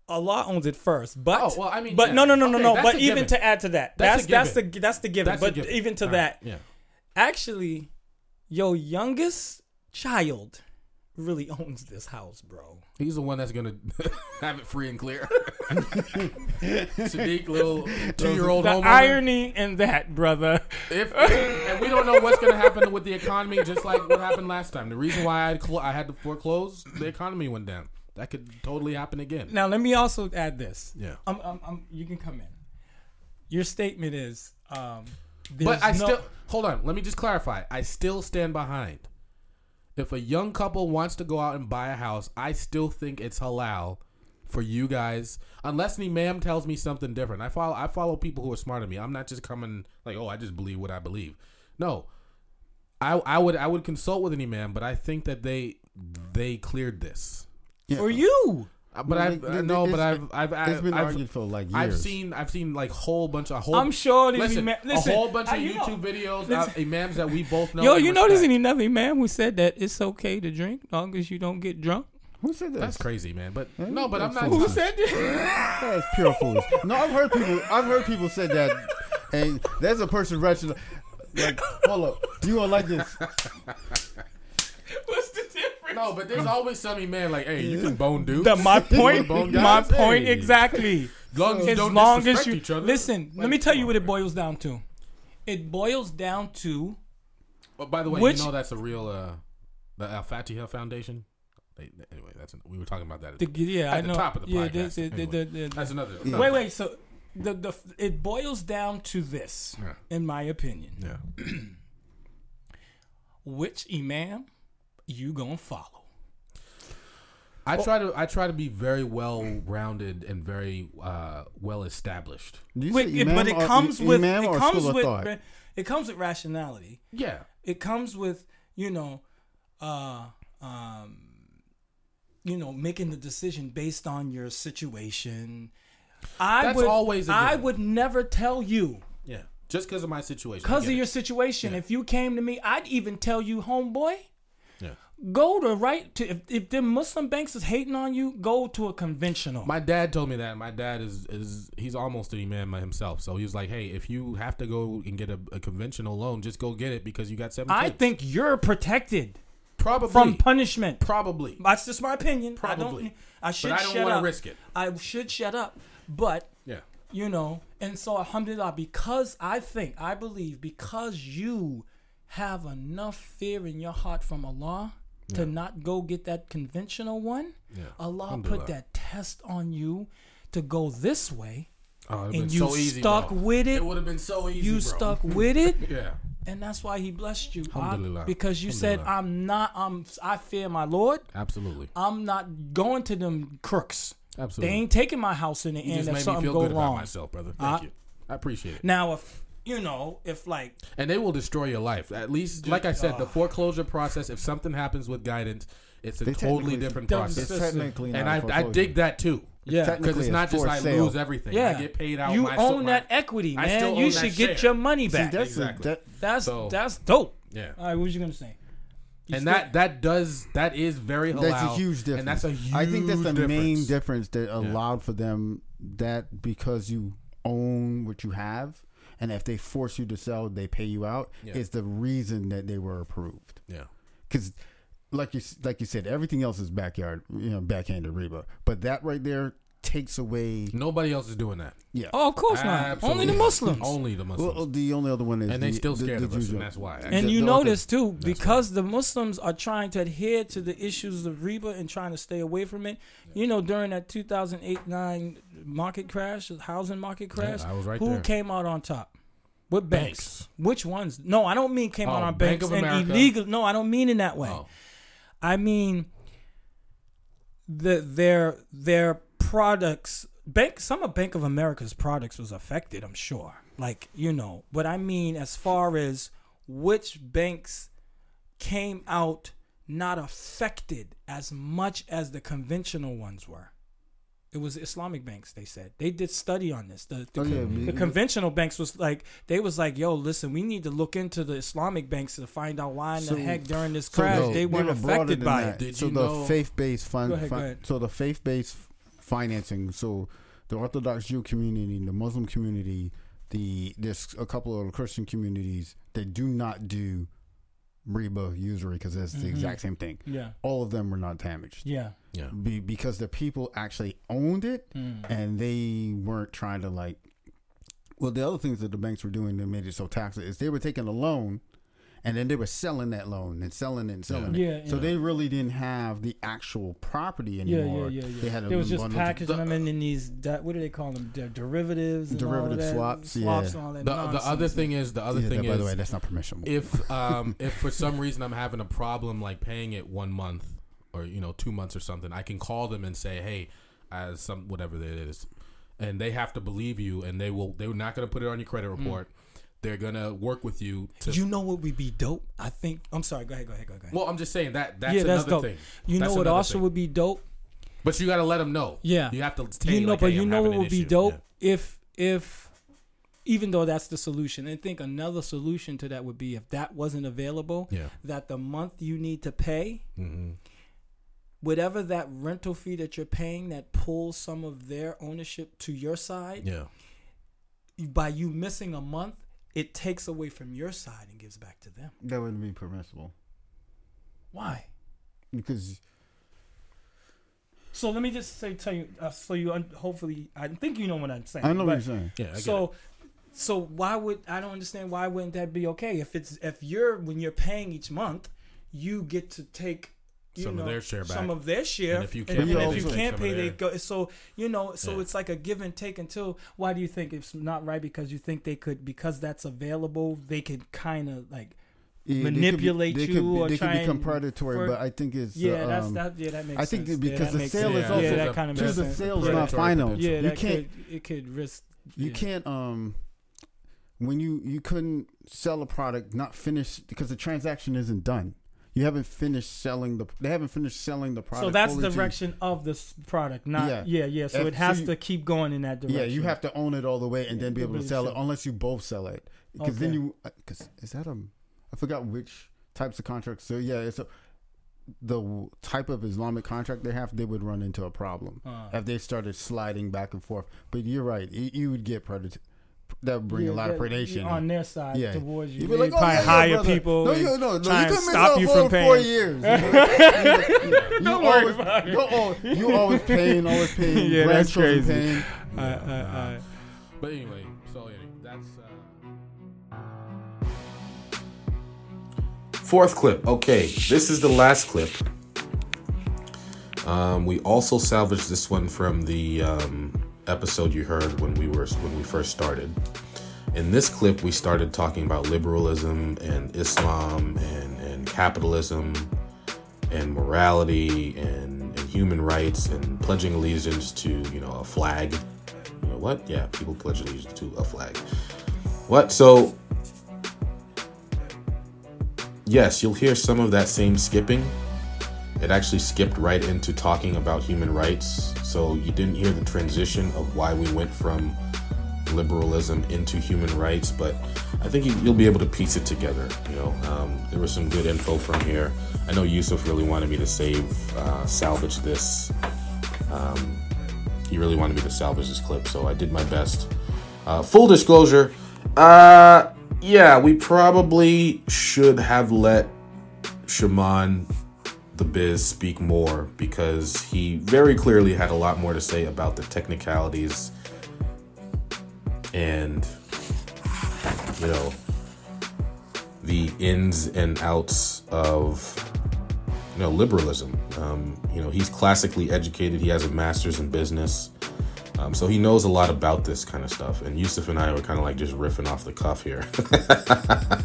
Allah owns it first, but Oh, well, I mean, but yeah. no, no, no, no, Okay, no. that's But even given. to add to that, That's that's that's, the that's the given. That's but given. even to All that, right, yeah. actually, your youngest child really owns this house, bro. He's the one that's gonna have it free and clear. Sadiq, little two-year-old The homeowner. irony in that, brother. If and we don't know what's gonna happen with the economy, just like what happened last time. The reason why I clo- I had to foreclose, the economy went down. That could totally happen again. Now let me also add this. Yeah. Um, um, um, you can come in. Your statement is, um, But I no- still hold on. Let me just clarify. I still stand behind. If a young couple wants to go out and buy a house, I still think it's halal for you guys, unless the imam tells me something different. I follow. I follow people who are smarter than me. I'm not just coming like, oh, I just believe what I believe. No, I I would I would consult with any man, but I think that they they cleared this. for you. But I've they- they- no, but I've I've I've, It's been I've, argued for like years. I've seen I've seen like whole bunch of whole. I'm sure these listen, ima- listen, a whole bunch of I- you know- YouTube videos, listen. uh, imams that we both know. Yo, you know there's respect. another man who said that it's okay to drink long as you don't get drunk. Who said that? That's crazy, man. But Yeah, no, but I'm not. Who said that? That's pure foolishness. No, I've heard people. I've heard people say that, and there's a person wretched. Like, hold up, you gonna like this? What's the difference? No, but there's always some man like, hey, you can bone dudes. The, my point, my point Hey. exactly. As long as you as don't long as disrespect you each other. listen, let me tell you on, what it boils down to. It boils down to But by the way, Which- you know that's a real uh, the Al Fatiha Foundation. They, anyway, that's we were talking about that. At the yeah, at I the know. top of the yeah, podcast. the- the- Anyway, the- the- that's another. Wait, wait. So the the it boils down to this, Yeah. in my opinion. Yeah. Which imam you gonna follow? I try to I try to be very well rounded and very uh, well established. Wait, it- but imam it or- comes with it comes with it comes with rationality. Yeah. It comes with you know, uh, um, you know, making the decision based on your situation. I That's would always I would never tell you Yeah. Just because of my situation. Because of it. your situation. If you came to me, I'd even tell you, homeboy. Go to right to if, if the Muslim banks is hating on you, go to a conventional. My dad told me that. My dad is is he's almost an imam himself. So he was like, "Hey, if you have to go and get a, a conventional loan, just go get it because you got seven I kids." think you're protected probably from punishment. probably, That's just my opinion. I Probably. don't. I should but I don't shut want to up. risk it. I should shut up, but Yeah, you know, and so alhamdulillah, because I think, I believe, because you have enough fear in your heart from Allah to not go get that conventional one, Yeah. Allah put that test on you to go this way, oh, and you so easy, stuck bro. with it. It would have been so easy. You bro. stuck with it. Yeah, And that's why he blessed you. I- because you said, I'm not, I'm, I fear my Lord. absolutely, I'm not going to them crooks. absolutely. They ain't taking my house in the you end just if made me something feel go good about wrong. myself, brother. Thank Uh, you. I appreciate it. Now, if you know, if like and they will destroy your life. At least, like I said, the foreclosure process. If something happens with guidance, it's a totally different process. It's technically And not a I, I foreclosure. dig that too. yeah, Because it's it's not just I sale. lose everything. yeah, I get paid out. You my own my- that equity, I man. still You own should that get share. your money See, back. that's Exactly. a, that, that's So- that's dope. Yeah. All right, what was you gonna say? You and still- that that does that is very halal. that's a huge difference. And that's a huge I think that's the difference. main difference that allowed for them that because you own what you have, and if they force you to sell, they pay you out. Yeah. Is the reason that they were approved. Yeah. because like you like you said, everything else is backyard, you know, backhanded riba. But that right there takes away. Nobody else is doing that. Yeah. Oh, of course not. Absolutely. Only the Muslims. Only the Muslims. Well, the only other one is and they the- still the- scared the of us, Jews and are- that's why. and the- you the notice too, because the Muslims are trying to adhere to the issues of riba and trying to stay away from it. You know, during that 2008-9 market crash, housing market crash, I was right who there. came out on top? What banks? Banks. Which ones? No, I don't mean came out Oh, on Bank banks of and America. illegal. No, I don't mean in that way. Oh. I mean the their their products bank some of Bank of America's products was affected, I'm sure. Like, you know, but I mean as far as which banks came out not affected as much as the conventional ones were. It was Islamic banks, they said. They did study on this. The, the, Oh, yeah, the conventional banks was like they was like, yo, listen, we need to look into the Islamic banks to find out why in So- the heck during this So crash they weren't were affected by that. it. Did so the know- faith-based fund, ahead, ahead. so the faith-based financing. So the Orthodox Jew community, the Muslim community, the there's a couple of Christian communities that do not do riba, usury, because it's the exact same thing. Yeah. All of them were not damaged. Yeah. Yeah. Be, because the people actually owned it Mm. and they weren't trying to like well the other things that the banks were doing that made it so taxable is they were taking a loan and then they were selling that loan and selling it and selling Yeah. it. Yeah, So yeah. they really didn't have the actual property anymore. yeah, yeah, yeah. They had a They was just bundle- packaging them in, uh, in these. That, what do they call them? De- derivatives. And all Derivative that, swaps, Swaps. yeah. And all that The, uh, the other thing is the other Yeah, thing that- by is the way, that's not permissible. if um if for some reason I'm having a problem like paying it one month or you know two months or something, I can call them and say, hey, as some whatever it is, and they have to believe you, and they will they're not going to put it on your credit mm. report. They're gonna work with you to. You know what would be dope? I think. I'm sorry. Go ahead. Go ahead. Go ahead. well, I'm just saying that that's yeah, another that's dope. thing. You That's know what also thing. would be dope? But you got to let them know. Yeah. you have to. Say, you know, like, but hey, you I'm know what would be dope Yeah. if if even though that's the solution, I think another solution to that would be if that wasn't available, Yeah. that the month you need to pay, hmm whatever that rental fee that you're paying that pulls some of their ownership to your side, Yeah. by you missing a month, it takes away from your side and gives back to them. that wouldn't be permissible Why? because So let me just say, tell you, uh, so you un- hopefully, I think you know what I'm saying. I know what you're saying. Yeah. I get so it. so why would I don't understand why wouldn't that be okay if it's if you're when you're paying each month you get to take you Some of know, their share some of their share And if you can't and pay, if you can't pay they go so you know so Yeah. it's like a give and take until why do you think it's not right because you think they could because that's available they could kind of like Yeah, they could be- manipulate they you could, be- or they try could become predatory, for- but I think it's yeah uh, that's um, that yeah that makes I think sense. that Yeah, because the sale sense. is also- yeah that kind of makes the sense. sale's yeah. not final. yeah you can't could it could risk you can't um when you you couldn't sell a product not finished because the transaction isn't done. You haven't finished selling the. They haven't finished selling the product. So that's the you. direction of this product, not Yeah. yeah, yeah. So If- it has so you- to keep going in that direction. Yeah, you have to own it all the way and then be Yeah, able to really sell it, unless you both sell it. Because then you, because is that a, I forgot which types of contracts. So yeah, it's a, the type of Islamic contract they have. They would run into a problem Uh. if they started sliding back and forth. But you're right, you, you would get predator. That would bring Yeah, a lot of predation on their side Yeah. towards you. You'd They be like, oh, probably yeah, yeah, hire brother. people. No, you, no, no, try you and can miss stop you for from four years. You, you, Don't worry always, about it. You, al- you always paying, always paying. Yeah, that's grandchildren crazy. Paying. I, I, I, But anyway, so anyway, that's. Uh, Fourth clip. Okay, this is the last clip. Um, we also salvaged this one from the um, episode you heard when we were when we first started. In this clip, we started talking about liberalism and Islam and, and capitalism and morality and, and human rights and pledging allegiance to you know a flag. You know what? Yeah, people pledge allegiance to a flag. What? So yes, you'll hear some of that same skipping. It actually skipped right into talking about human rights. So you didn't hear the transition of why we went from liberalism into human rights, but I think you, you'll be able to piece it together. You know, um, there was some good info from here. I know Yusuf really wanted me to save, uh, salvage this. Um, he really wanted me to salvage this clip, so I did my best. Uh, full disclosure, uh, yeah, we probably should have let Shaman the Biz speak more because he very clearly had a lot more to say about the technicalities and, you know, the ins and outs of, you know, liberalism. Um, you know, he's classically educated, he has a master's in business. Um, so he knows a lot about this kind of stuff. And Yusuf and I were kind of like just riffing off the cuff here.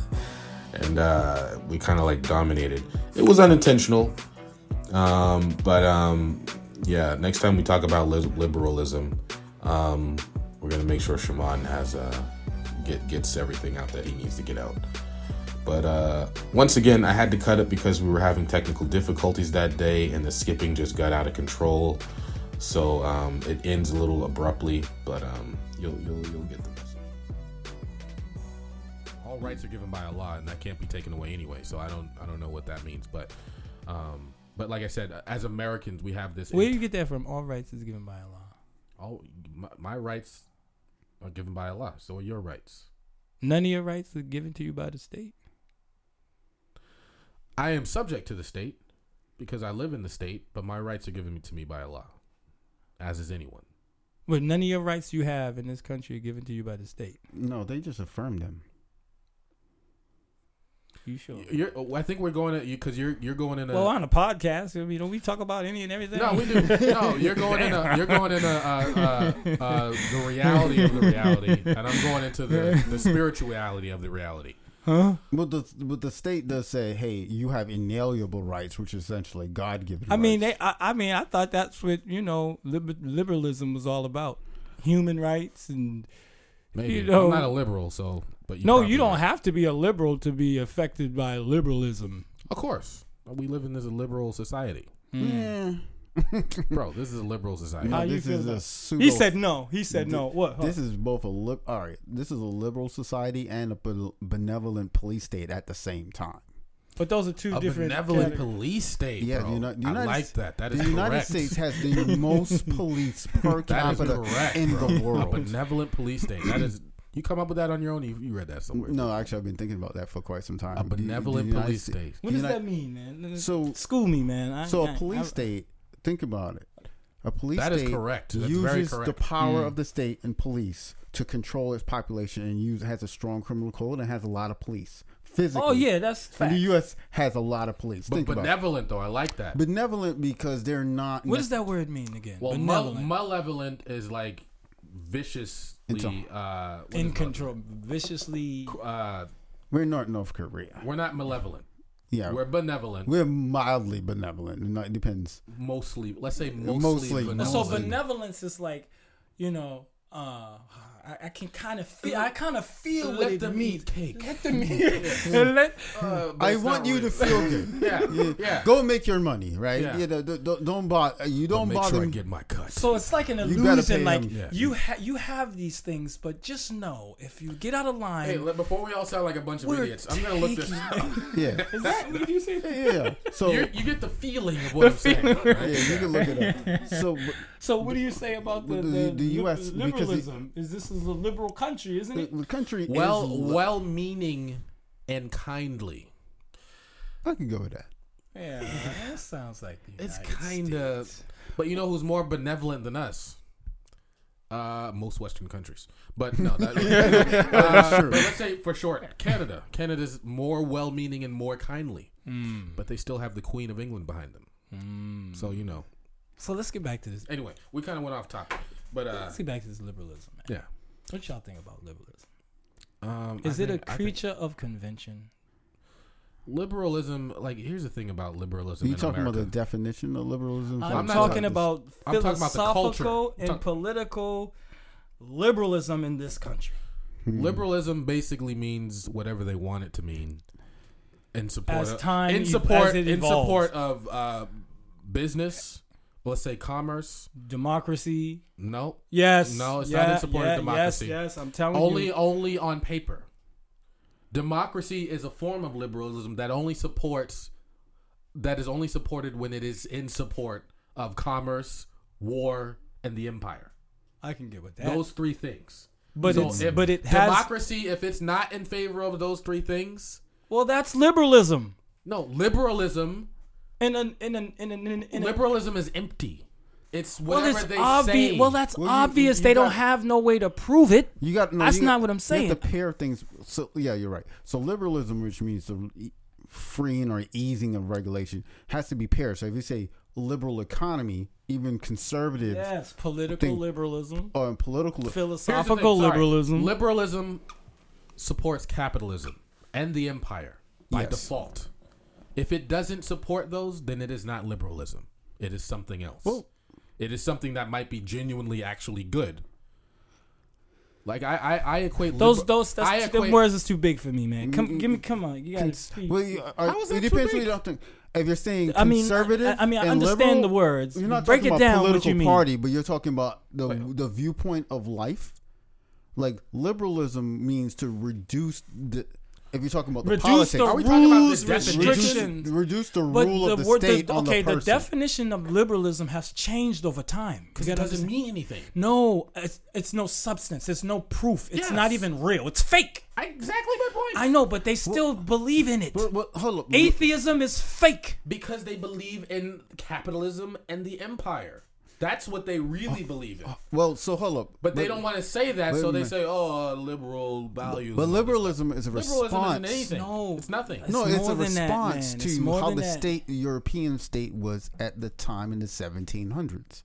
and uh, we kind of like dominated. It was unintentional. Um, but um, yeah, next time we talk about li- liberalism, um, we're to make sure Shaman has uh, get, gets everything out that he needs to get out. But uh, once again, I had to cut it because we were having technical difficulties that day and the skipping just got out of control. So um, it ends a little abruptly, but um, you'll, you'll you'll get the rights are given by Allah, and that can't be taken away anyway. So I don't I don't know what that means, but um, but like I said, as Americans, we have this. where do you get that from? All rights is given by Allah. all my, my rights are given by Allah. So are your rights. None of your rights are given to you by the state. I am subject to the state because I live in the state, but my rights are given to me by Allah, as is anyone. But none of your rights you have in this country are given to you by the state. No, they just affirm them. You sure? You're, I think we're going to because you're you're going in a. Well, on a podcast, I mean, don't we talk about any and everything? no, we do. No, you're going in a. You're going in a. Uh, uh, uh, the reality of the reality, and I'm going into the the spirituality of the reality. Huh? But the but the state does say, hey, you have inalienable rights, which is essentially God given. I mean, they. I, I mean, I thought that's what you know, liber- liberalism was all about, human rights and. Maybe You know- I'm not a liberal, so but you no, you don't are. have to be a liberal to be affected by liberalism. Of course, we live in this liberal society, hmm. Yeah. bro. This is a liberal society. How you this feel is a about- pseudo. He said no. He said no. What? Huh? This is both a lib- all right. This is a liberal society and a be- benevolent police state at the same time. but those are two a different. benevolent categories. police state, Yeah, bro. the Uni- I United like S- that. That the is United correct. States has the most police per capita correct in bro. the A world. benevolent police state. That is. You come up with that on your own. You, you read that somewhere. No, actually, I've been thinking about that for quite some time. a The- the benevolent police Sta- state. What does Uni- that mean, man? So- school me, man. I, So I- a police I- state, think about it. A police state That is state correct. That's uses very the power Mm. of the state and police to control its population and use has a strong criminal code and has a lot of police. Physically. Oh yeah, that's fact. the U.S. has a lot of police. But Think about benevolent, though, I like that. Benevolent because they're not. What does that word mean again? well, male- Benevolent. malevolent is like viciously It's a- uh, what in control, viciously. Uh, We're not North Korea. we're not malevolent. Yeah, We're benevolent. we're, mildly benevolent. No, It depends. mostly, let's say mostly, Mostly. benevolent. So benevolence is like, you know, uh, I, I can kind of feel. I kind of feel what Let it them means. cake. Let the meat. And let- Uh, but I want you real. to feel good. yeah, Yeah. yeah. Go make your money, right? Yeah. You know, don't, don't, don't bother. You don't make bother. sure I get my cut. so it's like an You illusion. Like them. Yeah. you ha- you have these things, but just know if you get out of line. hey, let- before we all sound like a bunch of idiots, I'm gonna look this taking- up. yeah. is that what you say? yeah, yeah. So You're, you get the feeling of what I'm saying. yeah, you can look it up. So So what do you say about the, The- the, the US, because it- liberalism? is this is a liberal country, isn't it? the country Well, is. li- well-meaning and kindly. I can go with that. Yeah, that sounds like the It's kind of, but you know who's more benevolent than us? Uh, most Western countries, but no, that, uh, But let's say for short, Canada. Canada's more well-meaning and more kindly, Mm. but they still have the Queen of England behind them. So you know. So let's get back to this. Anyway, we kind of went off topic, but uh, Let's get back to this liberalism. Man. yeah. What y'all think about liberalism? Um, Is I it think- a I think creature of convention? liberalism? Like, here's the thing about liberalism. Are you in talking about the definition of liberalism? I'm, I'm not talking talking- about I'm talking about the culture. philosophical and talk- political liberalism in this country. Liberalism basically means whatever they want it to mean, in support As of, time in support as it in support of uh, business. Let's say commerce. Democracy. No, Yes. No, it's not in support of democracy. Yes, yes, I'm telling only you. Only only on paper. Democracy is a form of liberalism that only supports that is only supported when it is in support of commerce, war, and the empire. I can get with that. Those three things. but So it's if but it has democracy. If it's not in favor of those three things, well that's liberalism. no liberalism. In an in an in an in, an liberalism is empty. It's well, whatever it's they obvious. say. Well, that's Well, you- obvious. you they don't have no way to prove it. You got no, That's you got- not what I'm saying. You saying. have to pair things. So yeah, you're right. So liberalism, which means the freeing or easing of regulation, has to be paired. So if you say liberal economy, even conservative Yes, political Thing. liberalism, or political, Here's the thing, philosophical liberalism. Liberalism supports capitalism and the empire by Yes. default. If it doesn't support those, then it is not liberalism. It is something else. Well- it is something that might be genuinely actually good. Like I, I, I equate those liber- those that's, I them equate- words is too big for me, man. Come, give me, come on, you gotta. speak. well, you, are, How is that it too depends what you don't think. If you're saying I mean, conservative, I, I mean, I understand liberal, the words. You're not Break talking it about down. What political you mean? party, but you're talking about the Wait. the viewpoint of life. Like liberalism means to reduce the if you're talking about the reduce politics, the Are we talking about rules, the definition? restrictions. reduce the But rule the of the word, state the, on okay, the the, definition of liberalism has changed over time. Because You it doesn't mean anything. No, it's, it's no substance. It's no proof. It's Yes. not even real. It's fake. I, exactly my point. I know, but they still believe in it. But, but hold up. Atheism is fake. because they believe in capitalism and the empire. That's what they really believe in. Well, so hold up. But they don't want to say that, so they say, "Oh, uh, liberal values." But and all this liberalism is a stuff. liberalism response. isn't anything. No. it's nothing. No, It's it's a more than that, response man. It's to more how than the that. state, the European state, was at the time in the 1700s.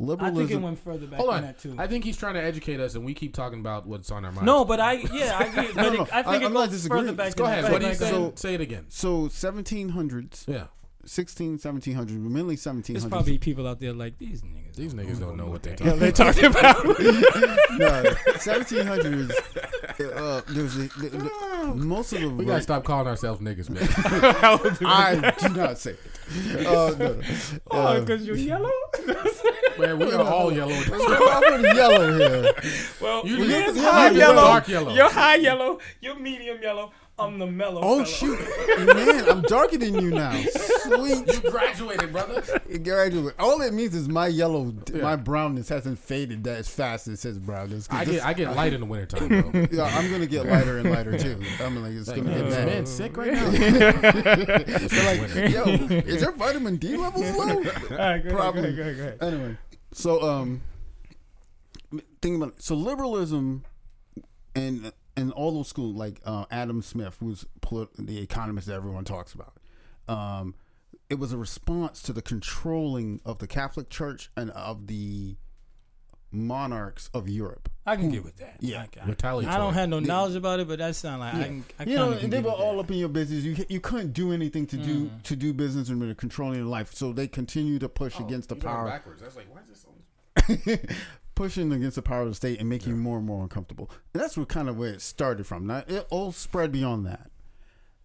I Liberalism. think it went further back Hold than on. that too. I think he's trying to educate us, and we keep talking about what's on our mind. no, but I yeah I agree. But No, no, it, I I- think I'm it not goes disagreeing. further back. go than ahead. that. What are you Back saying? then. Say it again. so 1700s, Yeah, 16, 1700s, mainly 1700. There's probably people out there like these niggas. these niggas don't know what they're Yeah, talking. they talking about. no, 1700s. Uh, there's a, the, the, most of the We gotta stop calling ourselves niggas, man. I do not say it. Uh, no, no. oh, Uh, because you're yellow. man, we are all yellow. I'm pretty yellow here. well, You you're just- high you're yellow. dark yellow. You're high yellow. You're medium yellow. I'm the mellow. Oh fella. shoot, man! I'm darker than you now. Sweet You graduated, brother. You graduate. All it means is my yellow, Yeah. my brownness hasn't faded that as fast as his brownness. 'Cause I this- get I get light in the wintertime, bro. yeah, I'm gonna get lighter and lighter too. I'm like, it's Like, gonna man, get is man sick right now? They're like, yo, is your vitamin D levels low? All right, go Probably. Go ahead, go ahead, go ahead. Anyway, so um, think about it. So liberalism and and all those schools like uh, Adam Smith, who's polit- the economist that everyone talks about. Um, it was a response to the controlling of the Catholic Church and of the monarchs of Europe. I can get with that. Yeah. I, can- Retaliatory. I don't have no knowledge about it, but that sound like I can. I you know, can they get were all that. up in your business. You you couldn't do anything to do Mm. to do business and they're controlling your life. So they continue to push against the power, backwards. I was like, why is this so? pushing against the power of the state and making you more and more uncomfortable. And that's what kind of where it started from. Now it all spread beyond that.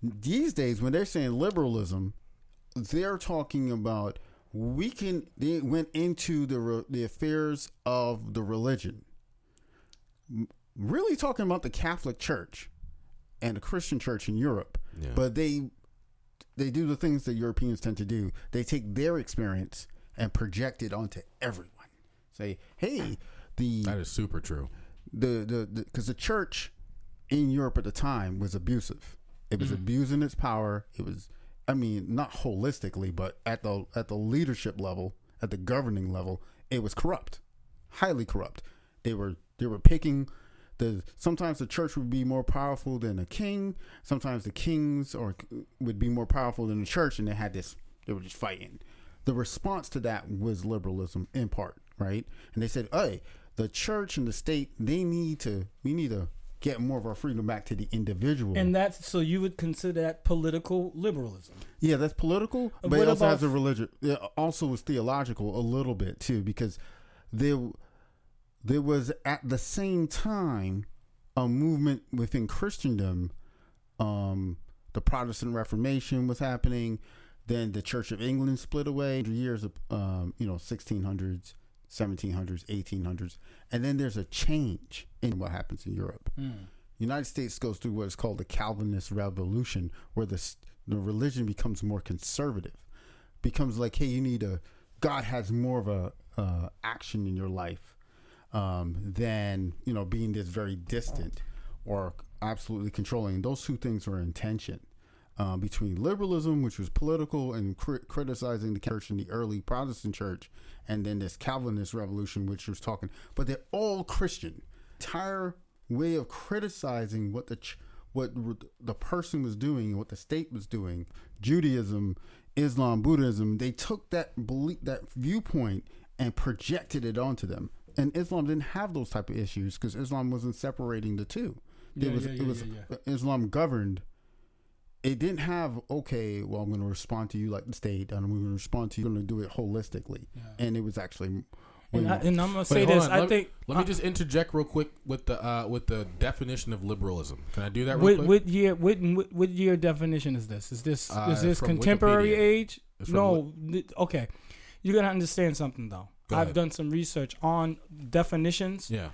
These days, when they're saying liberalism, they're talking about we can. They went into the re- the affairs of the religion. Really talking about the Catholic Church and the Christian Church in Europe, Yeah. but they they do the things that Europeans tend to do. They take their experience and project it onto everyone. Say, hey, the That is super true. the the because the, church in Europe at the time was abusive. It was mm-hmm. abusing its power. It was, I mean, not holistically, but at the at the leadership level, at the governing level, it was corrupt, highly corrupt. They were they were picking the. Sometimes the church would be more powerful than a king. Sometimes the kings or would be more powerful than the church, and they had this. They were just fighting. The response to that was liberalism in part, right? And they said, "Hey, the church and the state they need to we need to get more of our freedom back to the individual." And that's so you would consider that political liberalism. yeah, that's political, but What it also has a religion. It also was theological a little bit too, because there there was at the same time a movement within Christendom. Um, the Protestant Reformation was happening. Then the Church of England split away. Years of um, you know, sixteen hundreds, seventeen hundreds, eighteen hundreds, and then there's a change in what happens in Europe. United States goes through what is called the Calvinist Revolution, where the the religion becomes more conservative, becomes like, hey, you need a God has more of a uh, action in your life um, than you know being this very distant or absolutely controlling. And those two things are in tension um, between liberalism, which was political and cri- criticizing the church in the early Protestant church, and then this Calvinist revolution, which was talking. But they're all Christian. Entire way of criticizing what the ch- what the person was doing and what the state was doing. Judaism, Islam, Buddhism. They took that belief, that viewpoint, and projected it onto them. And Islam didn't have those type of issues because Islam wasn't separating the two. Yeah, it was yeah, it yeah, was yeah, Islam governed. It didn't have okay. Well, I'm going to respond to you like the state, and I'm going to respond to you. I'm going to do it holistically, and it was actually. And, I, and i'm gonna say hold this. on. I let, think Let me just interject real quick with the uh, with the definition of liberalism. Can I do that real what, quick? what year? What, what what year definition is this? Is this Uh, is this contemporary Wikipedia. age? No. th- okay, you gotta understand something though. Go I've ahead. done some research on definitions. yeah.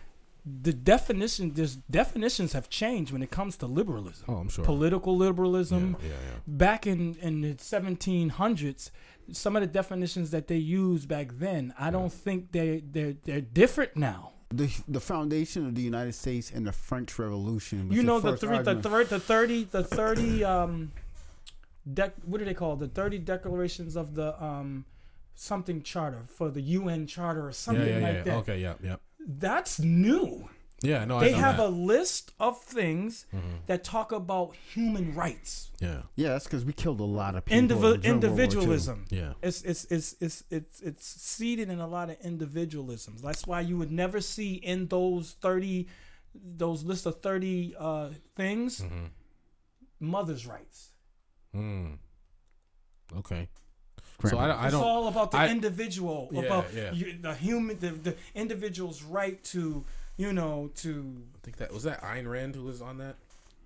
The definition there's definitions have changed when it comes to liberalism. Oh, I'm sure. Political liberalism. Yeah, yeah, yeah. Back in in the 1700s, some of the definitions that they used back then, I don't think they they they're different now. The the foundation of the United States and the French Revolution. Was you know the first three, the argument. third, the thirty, the thirty. Um, dec- what do they call it? the thirty declarations of the um, something charter for the UN charter or something yeah, yeah. like yeah. that? Okay, yeah, yeah. That's new. Yeah, no, they know have that. a list of things Mm-hmm. that talk about human rights, yeah, Yeah, that's because we killed a lot of people. Indivi- during World War II. individualism. yeah. It's, it's it's it's it's it's seated in a lot of individualisms. That's why you would never see in those thirty, those list of thirty uh, things, Mm-hmm. mothers' rights. Mm. Okay. Grandma. So I, I It's don't. It's all about the I- individual, Yeah, about yeah. You, the human, the, the individual's right to, you know, to. I think that was that Ayn Rand who was on that.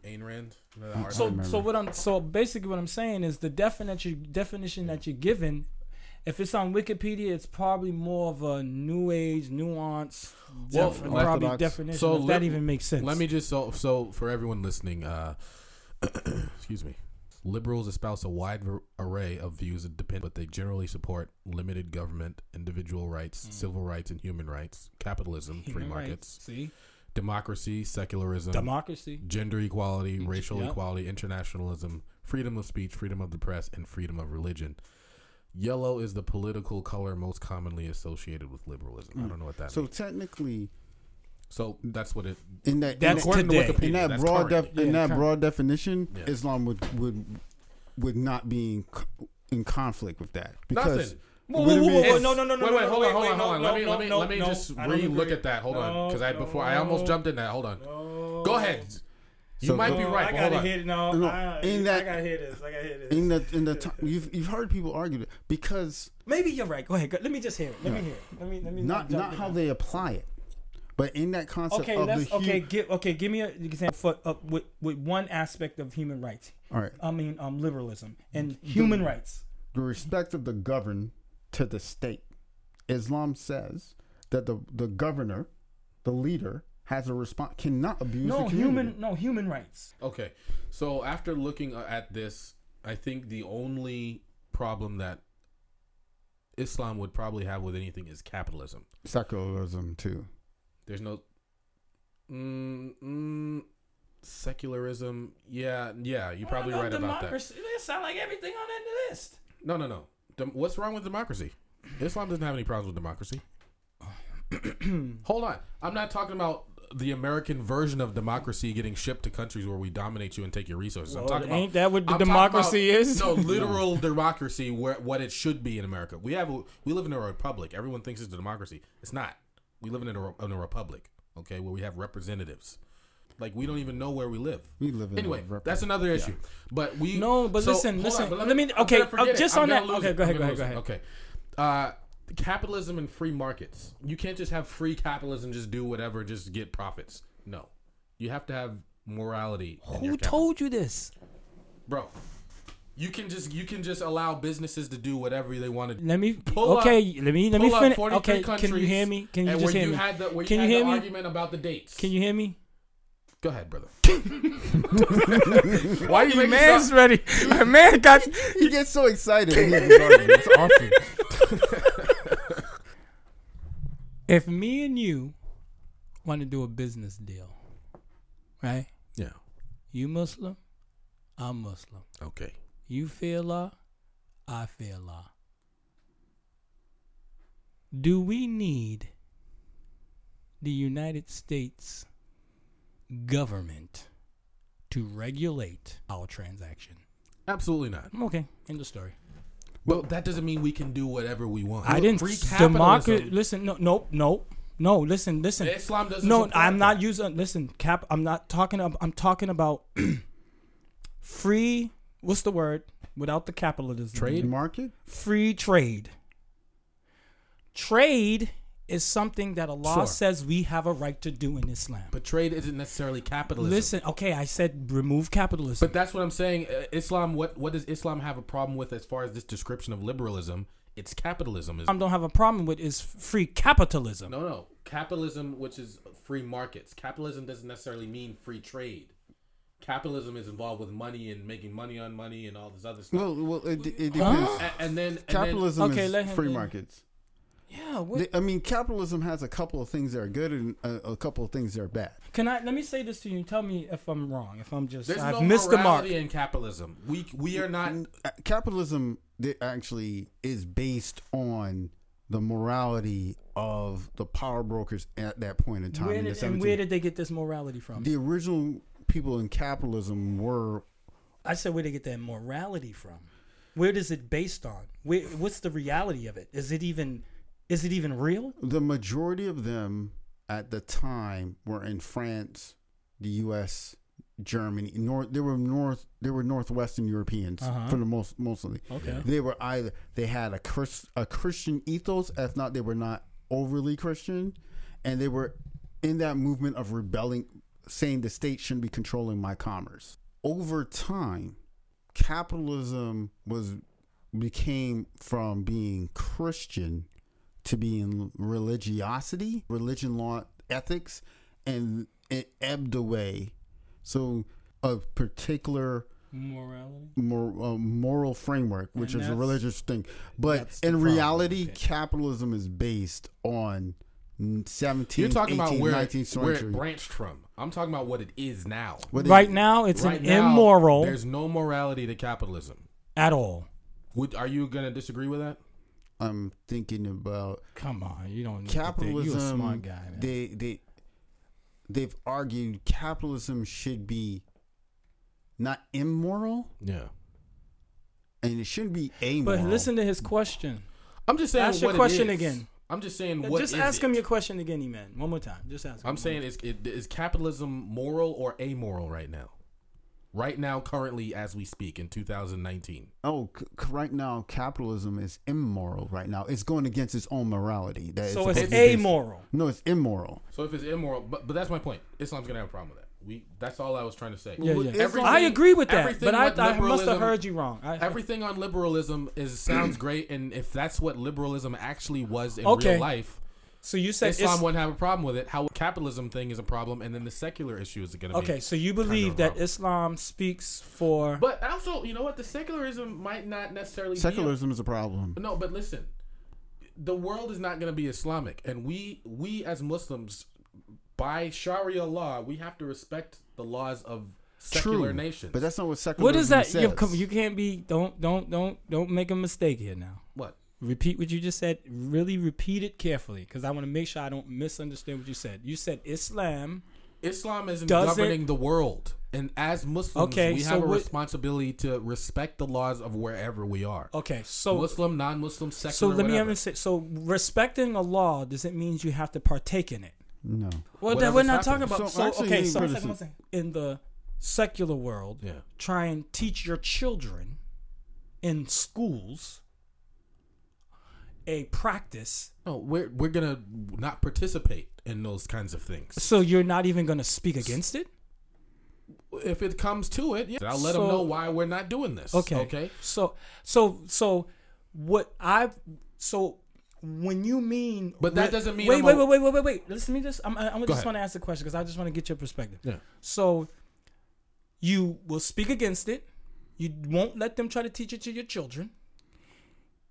Ayn Rand. You know that artist? So, so what I'm, so basically what I'm saying is the definition definition that you're given. If it's on Wikipedia, it's probably more of a new age, nuance, Well, def- probably definition. So if let- that even makes sense. Let me just so so for everyone listening, uh, excuse me. Liberals espouse a wide ver- array of views that depend, but they generally support limited government, individual rights, civil rights, and human rights, capitalism, free Mm. Human rights. markets, See, democracy, secularism, democracy. gender equality, racial Yep. equality, internationalism, freedom of speech, freedom of the press, and freedom of religion. Yellow is the political color most commonly associated with liberalism. I don't know what that So means. technically, So that's what it. in that That's in According that, today. to Wikipedia, in that that's broad currently. def, in that current. broad definition, Yeah. Islam would would would not be in, in conflict with that because Nothing. Whoa, would whoa, it whoa, be- whoa, It's- no, no, no, no, Wait, no, wait, no, hold wait, on, hold wait, on, hold on. no, Let me, no, let me, no, let me no, just I don't re-look agree. at that. Hold on, No, because I before I almost no. jumped in that. Hold on. No. Go ahead. You So- might be No, right. I but hold gotta on. hear it. No, No, I, in I that- gotta hear this. I gotta hear this. in the in the time you've you've heard people argue that because Maybe you're right. Go ahead. Go, let me just hear it. Let me hear it. Let me let me not jump not in how now. they apply it, but in that concept Okay, of let's the hu- okay. Give okay. Give me a example for, uh, with with one aspect of human rights. all right I mean, um, liberalism and human rights. the respect of the governed to the state. Islam says that the the governor, the leader, has a response cannot abuse No the human. No human rights. Okay. So after looking uh, at this, I think the only problem that Islam would probably have with anything is capitalism. secularism too. There's no mm, mm, secularism. Yeah, yeah, you're probably right about that. They sound like everything on that list. No, no, no. Dem- what's wrong with democracy? Islam doesn't have any problems with democracy. Hold on. I'm not talking about the American version of democracy getting shipped to countries where we dominate you and take your resources. I'm Well, talking about that what the I'm democracy about- is? No, literal democracy, where what it should be in America. We have a, we live in a republic. Everyone thinks it's a democracy. It's not. We live in a, in a republic. Okay, where we have representatives. Like we don't even know where we live. We live in Anyway, a rep- that's another issue. But we No, but so- listen, hold listen. but Let me- okay, uh, just I'm on that- okay, it. go I'm ahead, go ahead, it. Okay. Uh, capitalism and free markets. You can't just have free capitalism, just do whatever, just get profits. No, you have to have morality. Who told you this? bro? You can just you can just allow businesses to do whatever they want to. Let me. Pull up- okay, let me let me finish. Okay, can you hear me? Can you and just hear you me? Had the, where Can you you had hear the me? argument about the dates. Can you hear me? Go ahead, brother. Why you making man's sound- ready? My man got. he gets so excited. when he has. It's awesome. If me and you want to do a business deal, right? Yeah. You Muslim, I'm Muslim. Okay. You fear law, I fear law. Do we need the United States government to regulate our transaction? Absolutely not. Okay, end of story. Well, that doesn't mean we can do whatever we want. I didn't Free democracy. Listen, no, no, no, no. Listen, listen. Islam doesn't. No, I'm not that. using. Listen, cap. I'm not talking. I'm talking about free. What's the word? Without the capitalism. Trade? Market. Free trade. Trade is something that Allah Sure. says we have a right to do in Islam. But trade isn't necessarily capitalism. Listen, okay, I said remove capitalism. But that's what I'm saying. Uh, Islam. What what does Islam have a problem with as far as this description of liberalism? It's capitalism. Is I don't have a problem with is free capitalism. no no. capitalism, which is free markets. Capitalism doesn't necessarily mean free trade. Capitalism is involved with money and making money on money and all this other stuff. Well, well, it, it depends. A- and, then and Capitalism Okay, let is him free in. markets. Yeah. What, I mean, capitalism has a couple of things that are good and a, a couple of things that are bad. can I let me say this to you? Tell me if I'm wrong. If I'm just There's I've no missed the mark. morality in capitalism. We we are not. Uh, Capitalism actually is based on the morality of the power brokers at that point in time. Where in did, the and where did they get this morality from? the original people in capitalism were I said where they get that morality from. Where is it based on? Where, what's the reality of it? Is it even is it even real? the majority of them at the time were in France, the U.S., Germany. North, they were north. They were northwestern Europeans Uh-huh. for the most mostly. Okay. They were either they had a Chris, a Christian ethos, if not they were not overly Christian, and they were in that movement of rebelling, saying the state shouldn't be controlling my commerce. Over time, capitalism was became from being Christian to being religiosity, religion, law, ethics, and it ebbed away. So a particular Morality. mor- uh, moral framework, which And is a religious thing. But in reality, capitalism is based on 17th, You're talking 18th, about where, 19th where it branched from. I'm talking about what it is now. What Right is- now, it's right an now, immoral There's no morality to capitalism. at all. Would are you gonna disagree with that? I'm thinking about Come on, you don't. capitalism. You're a smart guy, man. They they they've argued capitalism should be not immoral Yeah. and it shouldn't be amoral. but listen to his question. I'm just saying. Ask your what question is. again. I'm just saying. What Just is ask it? him your question again, man. One more time. Just ask. Him I'm saying is it, is capitalism moral or amoral right now? Right now, currently, as we speak in 2019. Oh, c- c- right now, capitalism is immoral. Right now, it's going against its own morality. That So supposed it's to amoral. No, it's immoral. So if it's immoral, but but that's my point. Islam's gonna have a problem with that. We that's all I was trying to say. Yeah, yeah. Everything- I agree with that, but I, I must have heard you wrong. I, Everything on liberalism is sounds great, and if that's what liberalism actually was in Okay. real life, so you said Islam wouldn't have a problem with it. How capitalism thing is a problem, and then the secular issue is going to be okay. So you believe that problem. Islam speaks for But also, you know what? The secularism might not necessarily Secularism is a problem. No, but listen, the world is not going to be Islamic, and we we as Muslims, by Sharia law, we have to respect the laws of secular True, nations. but that's not what secularism what is that? says. You, come- you can't be. Don't don't don't don't make a mistake here now. what Repeat what you just said. Really repeat it carefully, because I want to make sure I don't misunderstand what you said. You said Islam. Islam isn't governing the world, and as Muslims, Okay, we so have a what- responsibility to respect the laws of wherever we are. Okay, so Muslim, non-Muslim, secular. so let me whatever. even say. So respecting a law does it mean you have to partake in it? No. Well, that we're not talking about. So So, actually, okay, so put one it second, one second. in the secular world, Yeah. try and teach your children in schools a practice. No, we're we're gonna not participate in those kinds of things. So you're not even going to speak against it. If it comes to it, yeah, I'll let So- them know why we're not doing this. Okay. Okay. So so so what I've so when you mean But that doesn't mean wait I'm wait a- wait wait wait wait wait. Listen to me this I'm, I, I just ahead. want to ask the question because I just want to get your perspective. Yeah. so you will speak against it. You won't let them try to teach it to your children.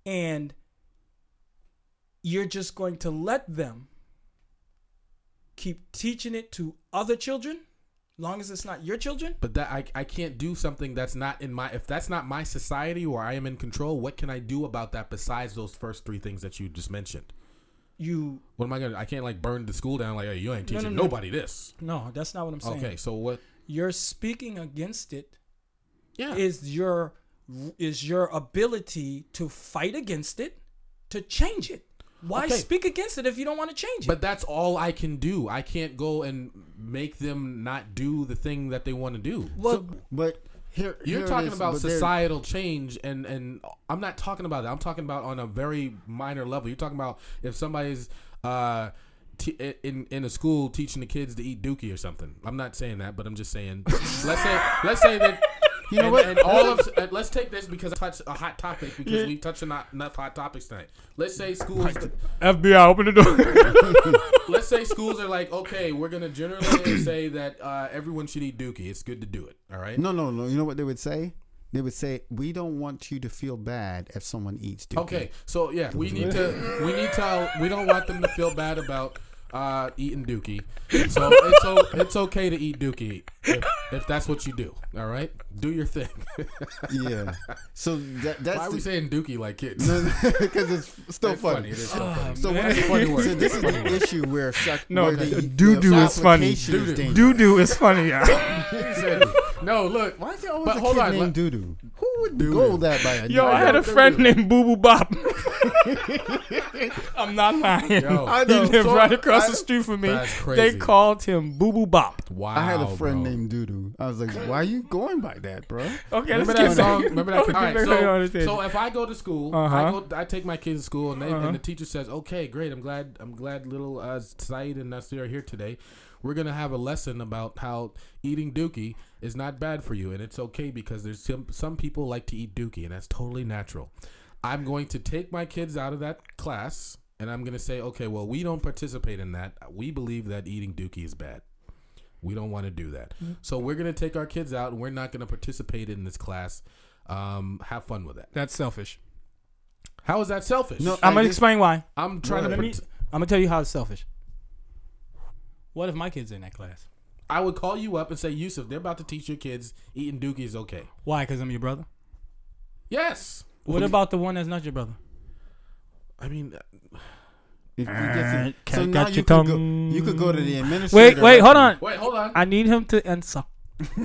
And you're just going to let them keep teaching it to other children long as it's not your children But that I, I can't do something that's not in my if that's not my society or I am in control. What can I do about that besides those first three things that you just mentioned? you What am I gonna? I can't like burn the school down. Like hey, you ain't No, teaching no, no. nobody this. no that's not what i'm saying Okay, so what? you're speaking against it Yeah. is your is your ability to fight against it to change it why Okay. speak against it if you don't want to change it But that's all I can do. I can't go and make them not do the thing that they want to do. well But here You're here talking is, about societal change, and and I'm not talking about that. I'm talking about on a very minor level. You're talking about if somebody's uh, t- in in a school teaching the kids to eat dookie or something. I'm not saying that, but I'm just saying. let's say let's say that You know and, what? and all of and let's take this because I touched a hot topic because we touched on enough hot topics tonight. Let's say schools. FBI, open the door. let's say schools are like, okay, we're gonna generally say that uh, everyone should eat Dookie. It's good to do it. All right. No, no, no. You know what they would say? They would say, "We don't want you to feel bad if someone eats dookie." Okay, so yeah, we need to we need to we don't want them to feel bad about uh, eating dookie. So it's o- it's okay to eat dookie if, if that's what you do. All right, do your thing. Yeah. So that, that's Why are we the- saying dookie like kids? because it's still It's funny. funny. It is so funny. So, Man. when It's funny word. so this is Funny the word. issue where suck, No, where the, doo-doo the is funny. application Doo-doo. dangerous. Doo doo is funny. Yeah. He said, no, look. Why is there always But a hold kid on, named let- Doodoo? Who would Doo-doo. go that by a Yo, name? I had a Doo-doo. friend named Boo Boo Bop. I'm not lying. Yo, I He lived So, right across I- the street from me. That's They called him Boo Boo Bop. wow. I had a friend bro. named Doodoo. I was like, why are you going by that, bro? Okay, Remember let's that get song? Remember that? Okay, All right, so, on the tangent. so if I go to school, Uh-huh. I go, I take my kids to school, and, they, Uh-huh. and the teacher says, "Okay, great. I'm glad. I'm glad little uh, Saeed and Nasir are here today. We're gonna have a lesson about how eating dookie is not bad for you, and it's okay because there's some some people like to eat dookie, and that's totally natural. I'm going to take my kids out of that class." And I'm gonna say, okay, well, we don't participate in that. We believe that eating dookie is bad. We don't want to do that. Mm-hmm. So we're gonna take our kids out, and we're not gonna participate in this class. Um, have fun with that. That's selfish. How is that selfish? No, I'm gonna explain why. I'm trying to. Let me, I'm gonna tell you how it's selfish. What if my kids in that class? I would call you up and say, Yusuf, they're about to teach your kids eating dookie is okay. Why? Because I'm your brother. Yes. What about the one that's not your brother? I mean, If you Uh, get cat so now got you your could go. You could go to the administrator. Wait, wait, hold on. wait, hold on. I need him to answer.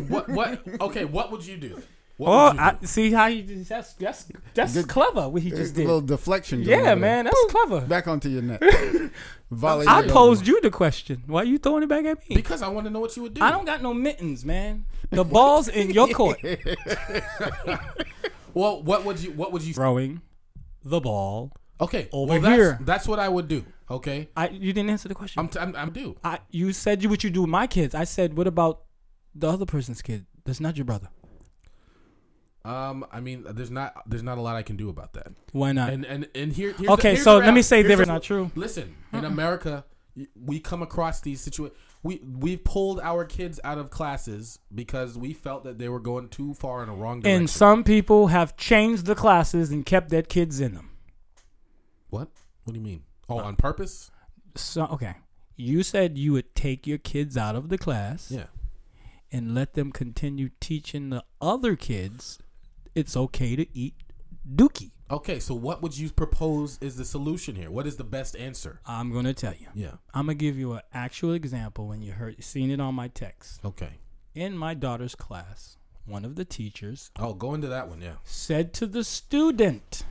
what? What? Okay, what would you do? What Oh, you I, see how you that's that's that's Good- clever. What he A just did. little deflection. Yeah, man, there. that's clever. Back onto your net. Volley I posed you the question. Why are you throwing it back at me? because I want to know what you would do. I don't got no mittens, man. The ball's in your court. Well, what would you? What would you? Throwing the ball. Okay, Over well, that's, here. That's what I would do. Okay, I you didn't answer the question. I'm. T- I'm. I'm do. I you said you what you do with my kids. I said what about the other person's kid? That's not your brother. Um. I mean, there's not. There's not a lot I can do about that. Why not? And and and here. Here's Okay, the, so let me say they're not true. Listen, in America, we come across these situations. We we pulled our kids out of classes because we felt that they were going too far in a wrong direction. and some people have changed the classes and kept their kids in them. what? What do you mean? Uh, Oh, on purpose? So okay, you said you would take your kids out of the class Yeah. and let them continue teaching the other kids it's okay to eat dookie. Okay, so what would you propose is the solution here? What is the best answer? I'm gonna tell you. Yeah. I'm gonna give you an actual example when you heard seen it on my text. Okay. In my daughter's class, one of the teachers Oh, go into that one. Yeah. said to the student,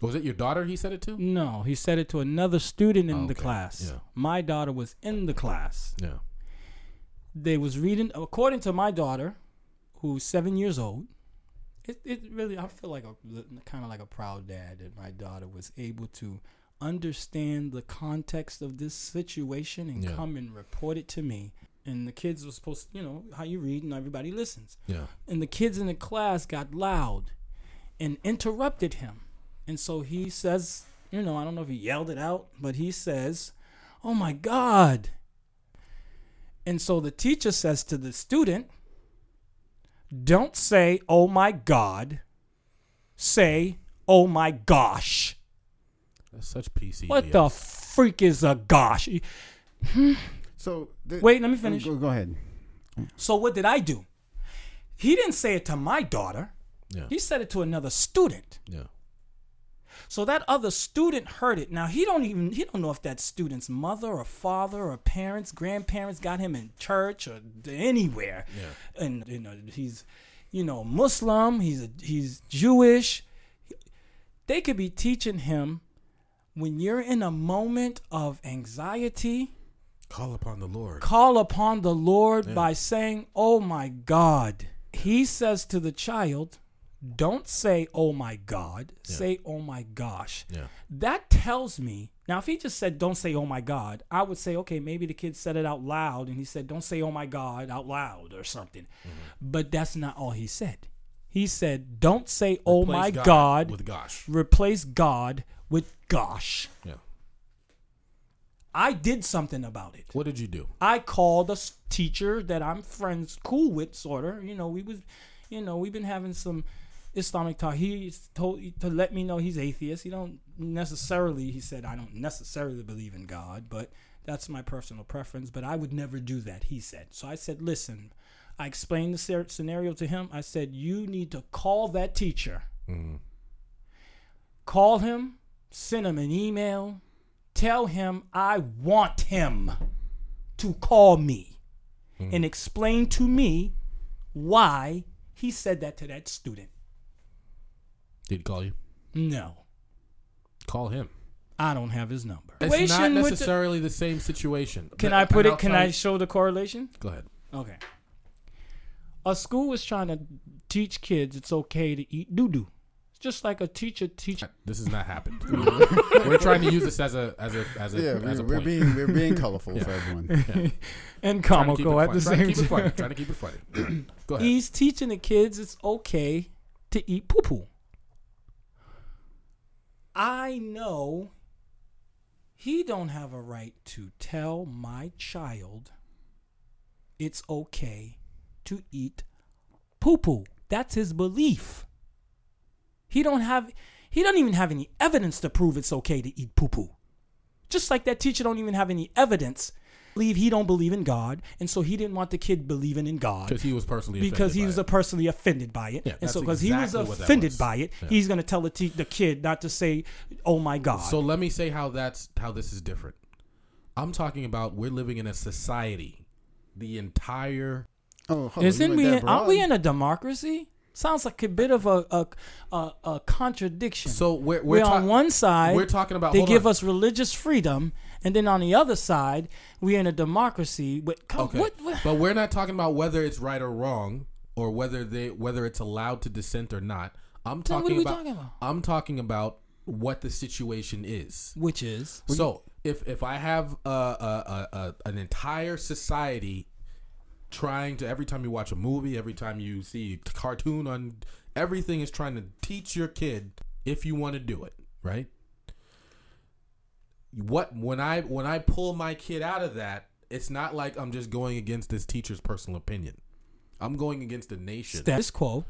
Was it your daughter? He said it to. no, he said it to another student in the Okay, class. yeah. My daughter was in the class. Yeah. They was reading according to my daughter, who's seven years old. It, it really I feel like a kind of like a proud dad that my daughter was able to understand the context of this situation and Yeah. come and report it to me. And the kids were supposed, to, you know, how you read and everybody listens. Yeah. and the kids in the class got loud and interrupted him. And so he says, you know, I don't know if he yelled it out, but he says, "Oh my god." And so the teacher says to the student, "Don't say, "Oh my god." Say, "Oh my gosh." That's such PC. What the freak is a gosh? So the, Wait, let me finish. Go, go ahead. So what did I do? He didn't say it to my daughter. Yeah. He said it to another student. Yeah. So that other student heard it. Now he don't even he don't know if that student's mother or father or parents, grandparents got him in church or anywhere. Yeah. And you know he's you know Muslim, he's a, he's Jewish. They could be teaching him when you're in a moment of anxiety, Call upon the Lord. call upon the Lord by saying, "Oh my God." He says to the child, "Don't say, "Oh my God." Say, "Oh my gosh." Yeah. That tells me. Now, if he just said, "Don't say, oh my God," I would say, "Okay, maybe the kid said it out loud," and he said, "Don't say, oh my God" out loud or something. Mm-hmm. But that's not all he said. He said, "Don't say, oh Replace my God, with gosh. replace God with gosh." Yeah. I did something about it. What did you do? I called a teacher that I'm friends cool with, sort of. You know, we was, you know, we've been having some Islamic talk. He told to let me know he's atheist. He don't necessarily. He said I don't necessarily believe in God, but that's my personal preference. But I would never do that. He said. So I said, listen. I explained the scenario to him. I said, you need to call that teacher. Mm-hmm. Call him, send him an email, tell him I want him to call me mm-hmm. and explain to me why he said that to that student. Did he call you? No, Call him. I don't have his number. It's not Situation with the- necessarily the, same situation. can But- I put it? Can I show the correlation? Go ahead. Okay. A school is trying to teach kids it's okay to eat doo doo. It's just like a teacher teaching. This has not happened. We're trying to use this as a as a as a Yeah, as a we're, we're point. being we're being colorful for everyone. and Trying to keep it comical at funny. the Trying to same keep it funny. time. Trying to keep it funny. Go ahead. He's teaching the kids it's okay to eat poo poo. I know he don't have a right to tell my child it's okay to eat poo poo. That's his belief. He don't have he don't even have any evidence to prove it's okay to eat poo poo. Just like that teacher don't even have any evidence. Believe he don't believe in God, and so he didn't want the kid believing in God Because he was personally because offended he by was it. personally offended by it, Yeah, and that's so because he was offended was. by it, Yeah. he's going to tell the, te- the kid not to say, "Oh my God." So let me say how that's how this is different. I'm talking about we're living in a society. The entire Oh, hold on, you Isn't we? In, aren't we in a democracy? Sounds like a bit of a a, a, a contradiction. so we're we're, we're on one side. we're talking about they give on. us religious freedom, and then on the other side, we're in a democracy. With, come, Okay. what, what- But we're not talking about whether it's right or wrong or whether they whether it's allowed to dissent or not. I'm Then what talking are we about, talking about? I'm talking about what the situation is. which is So if if I have a, a, a, a an entire society trying to every time you watch a movie, every time you see a cartoon on everything is trying to teach your kid if you want to do it, right? What when I when I pull my kid out of that, it's not like I'm just going against this teacher's personal opinion. I'm going against the nation. status quo.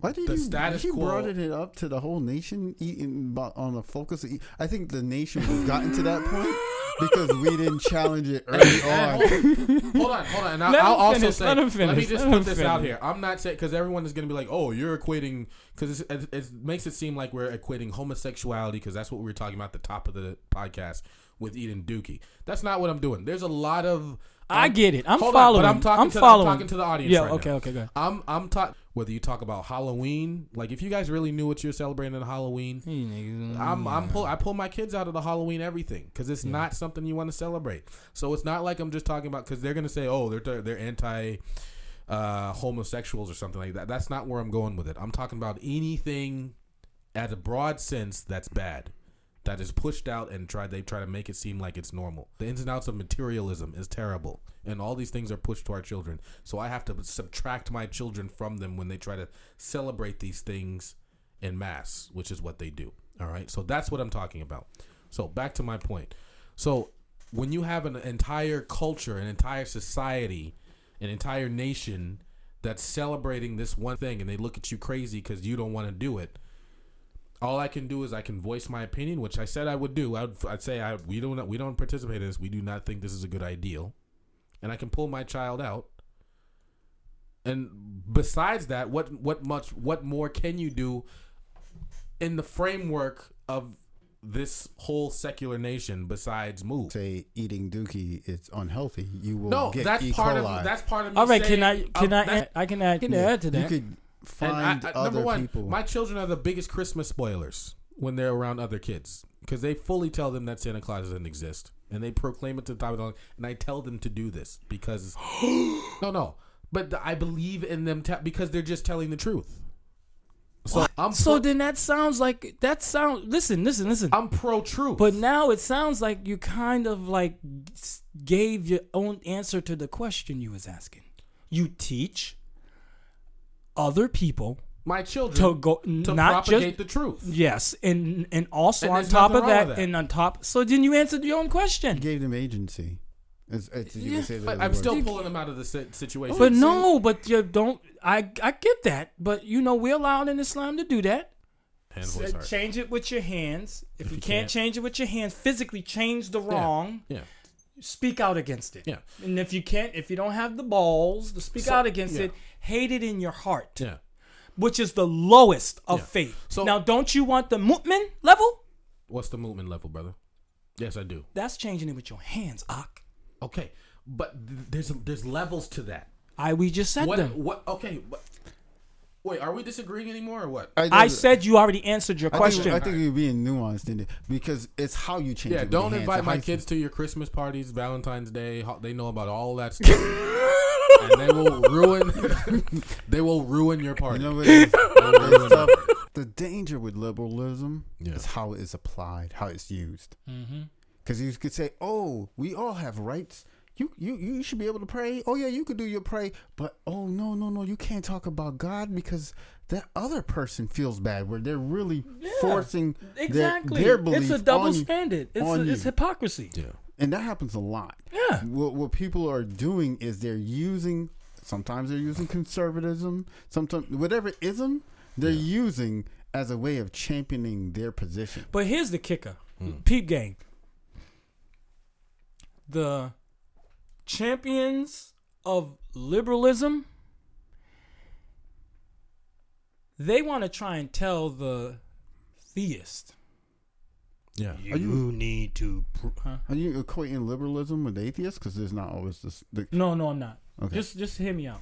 Why did the you, status you quo- brought it up to the whole nation eating on the focus? Of I think the nation was gotten to that point because we didn't challenge it early on. hold on, hold on. And I, Let I'll him also finish, say, let him me just let put him this out here. I'm not saying because everyone is going to be like, oh, you're equating because it, it makes it seem like we're equating homosexuality because that's what we were talking about at the top of the podcast with Eden Dookie. That's not what I'm doing. There's a lot of I get it. I'm hold following. On, but I'm talking I'm to following. The, I'm talking to the audience. Yeah, right okay, now. okay, go ahead. I'm I'm talking whether you talk about Halloween, like if you guys really knew what you're celebrating on Halloween, I'm I'm pull I pull my kids out of the Halloween everything because it's not something you want to celebrate. So it's not like I'm just talking about because they're gonna say oh they're they're anti uh, homosexuals or something like that. That's not where I'm going with it. I'm talking about anything at a broad sense that's bad. That is pushed out and try they try to make it seem like it's normal. The ins and outs of materialism is terrible, and all these things are pushed to our children. So I have to subtract my children from them when they try to celebrate these things in mass, which is what they do. All right. So that's what I'm talking about. So back to my point. So when you have an entire culture, an entire society, an entire nation that's celebrating this one thing and they look at you crazy because you don't want to do it, all I can do is I can voice my opinion, which I said I would do. I'd, I'd say I, we don't we don't participate in this. We do not think this is a good ideal, and I can pull my child out. And besides that, what what much what more can you do in the framework of this whole secular nation besides move? Say eating dookie, it's unhealthy. You will No, get that's E. part coli. of that's part of me. All right, saying, can I can um, I that's- add, I can add can Yeah, add to You that? could and find I, I, other number one, people. my children are the biggest Christmas spoilers when they're around other kids because they fully tell them that Santa Claus doesn't exist, and they proclaim it to the top of the lungs. And I tell them to do this because no, no, but th- I believe in them te- because they're just telling the truth. So I'm So then that sounds like that sound. Listen, listen, listen. I'm pro truth. But now it sounds like you kind of like gave your own answer to the question you was asking. You teach other people my children to go to not propagate just the truth. yes, and and also And on top of that, that. and on top. So then you answered your own question. Gave them agency. It's, it's, you can say But I'm words. still pulling them out of the situation. But no, but you don't. I I get that, but you know we're allowed in Islam to do that. Hand, voice, heart. change it with your hands. If, you, you can't, can't- change it with your hands, physically change the wrong. Yeah. Speak out against it. Yeah. And if you can't, if you don't have the balls to speak So- out against yeah. it, hate it in your heart, Yeah. which is the lowest of Yeah. faith. So- now, don't you want the mu'min level? What's the mu'min level, brother? Yes, I do. That's changing it with your hands, Ak. Okay, but th- there's there's levels to that. I we just said What? them. What? Okay. But, wait, are we disagreeing anymore or what? I said you already answered your I question. Think, I think you're being nuanced in it because it's how you change. Yeah, it don't invite my kids to your Christmas parties, Valentine's Day. They know about all that stuff, and they will ruin. they will ruin your You party. know what it is? The danger with liberalism Yeah. is how it is applied, how it's used. Mm-hmm. Because you could say, "Oh, we all have rights. You, you, you should be able to pray. Oh yeah, you could do your pray, but oh no, no, no, you can't talk about God because that other person feels bad. Where they're really forcing exactly. their, belief it's a double on you. standard. It's, on a, it's hypocrisy. Yeah. and that happens a lot. Yeah. What what people are doing is they're using. Sometimes they're using conservatism. Sometimes whatever ism they're using as a way of championing their position. But here's the kicker, Hmm. peep gang. The champions of liberalism, they want to try and tell the theist, Yeah. you, need to. Pr- huh? Are you equating liberalism with atheists? Because there's not always this. The, No, no, I'm not. Okay. Just, just hear me out.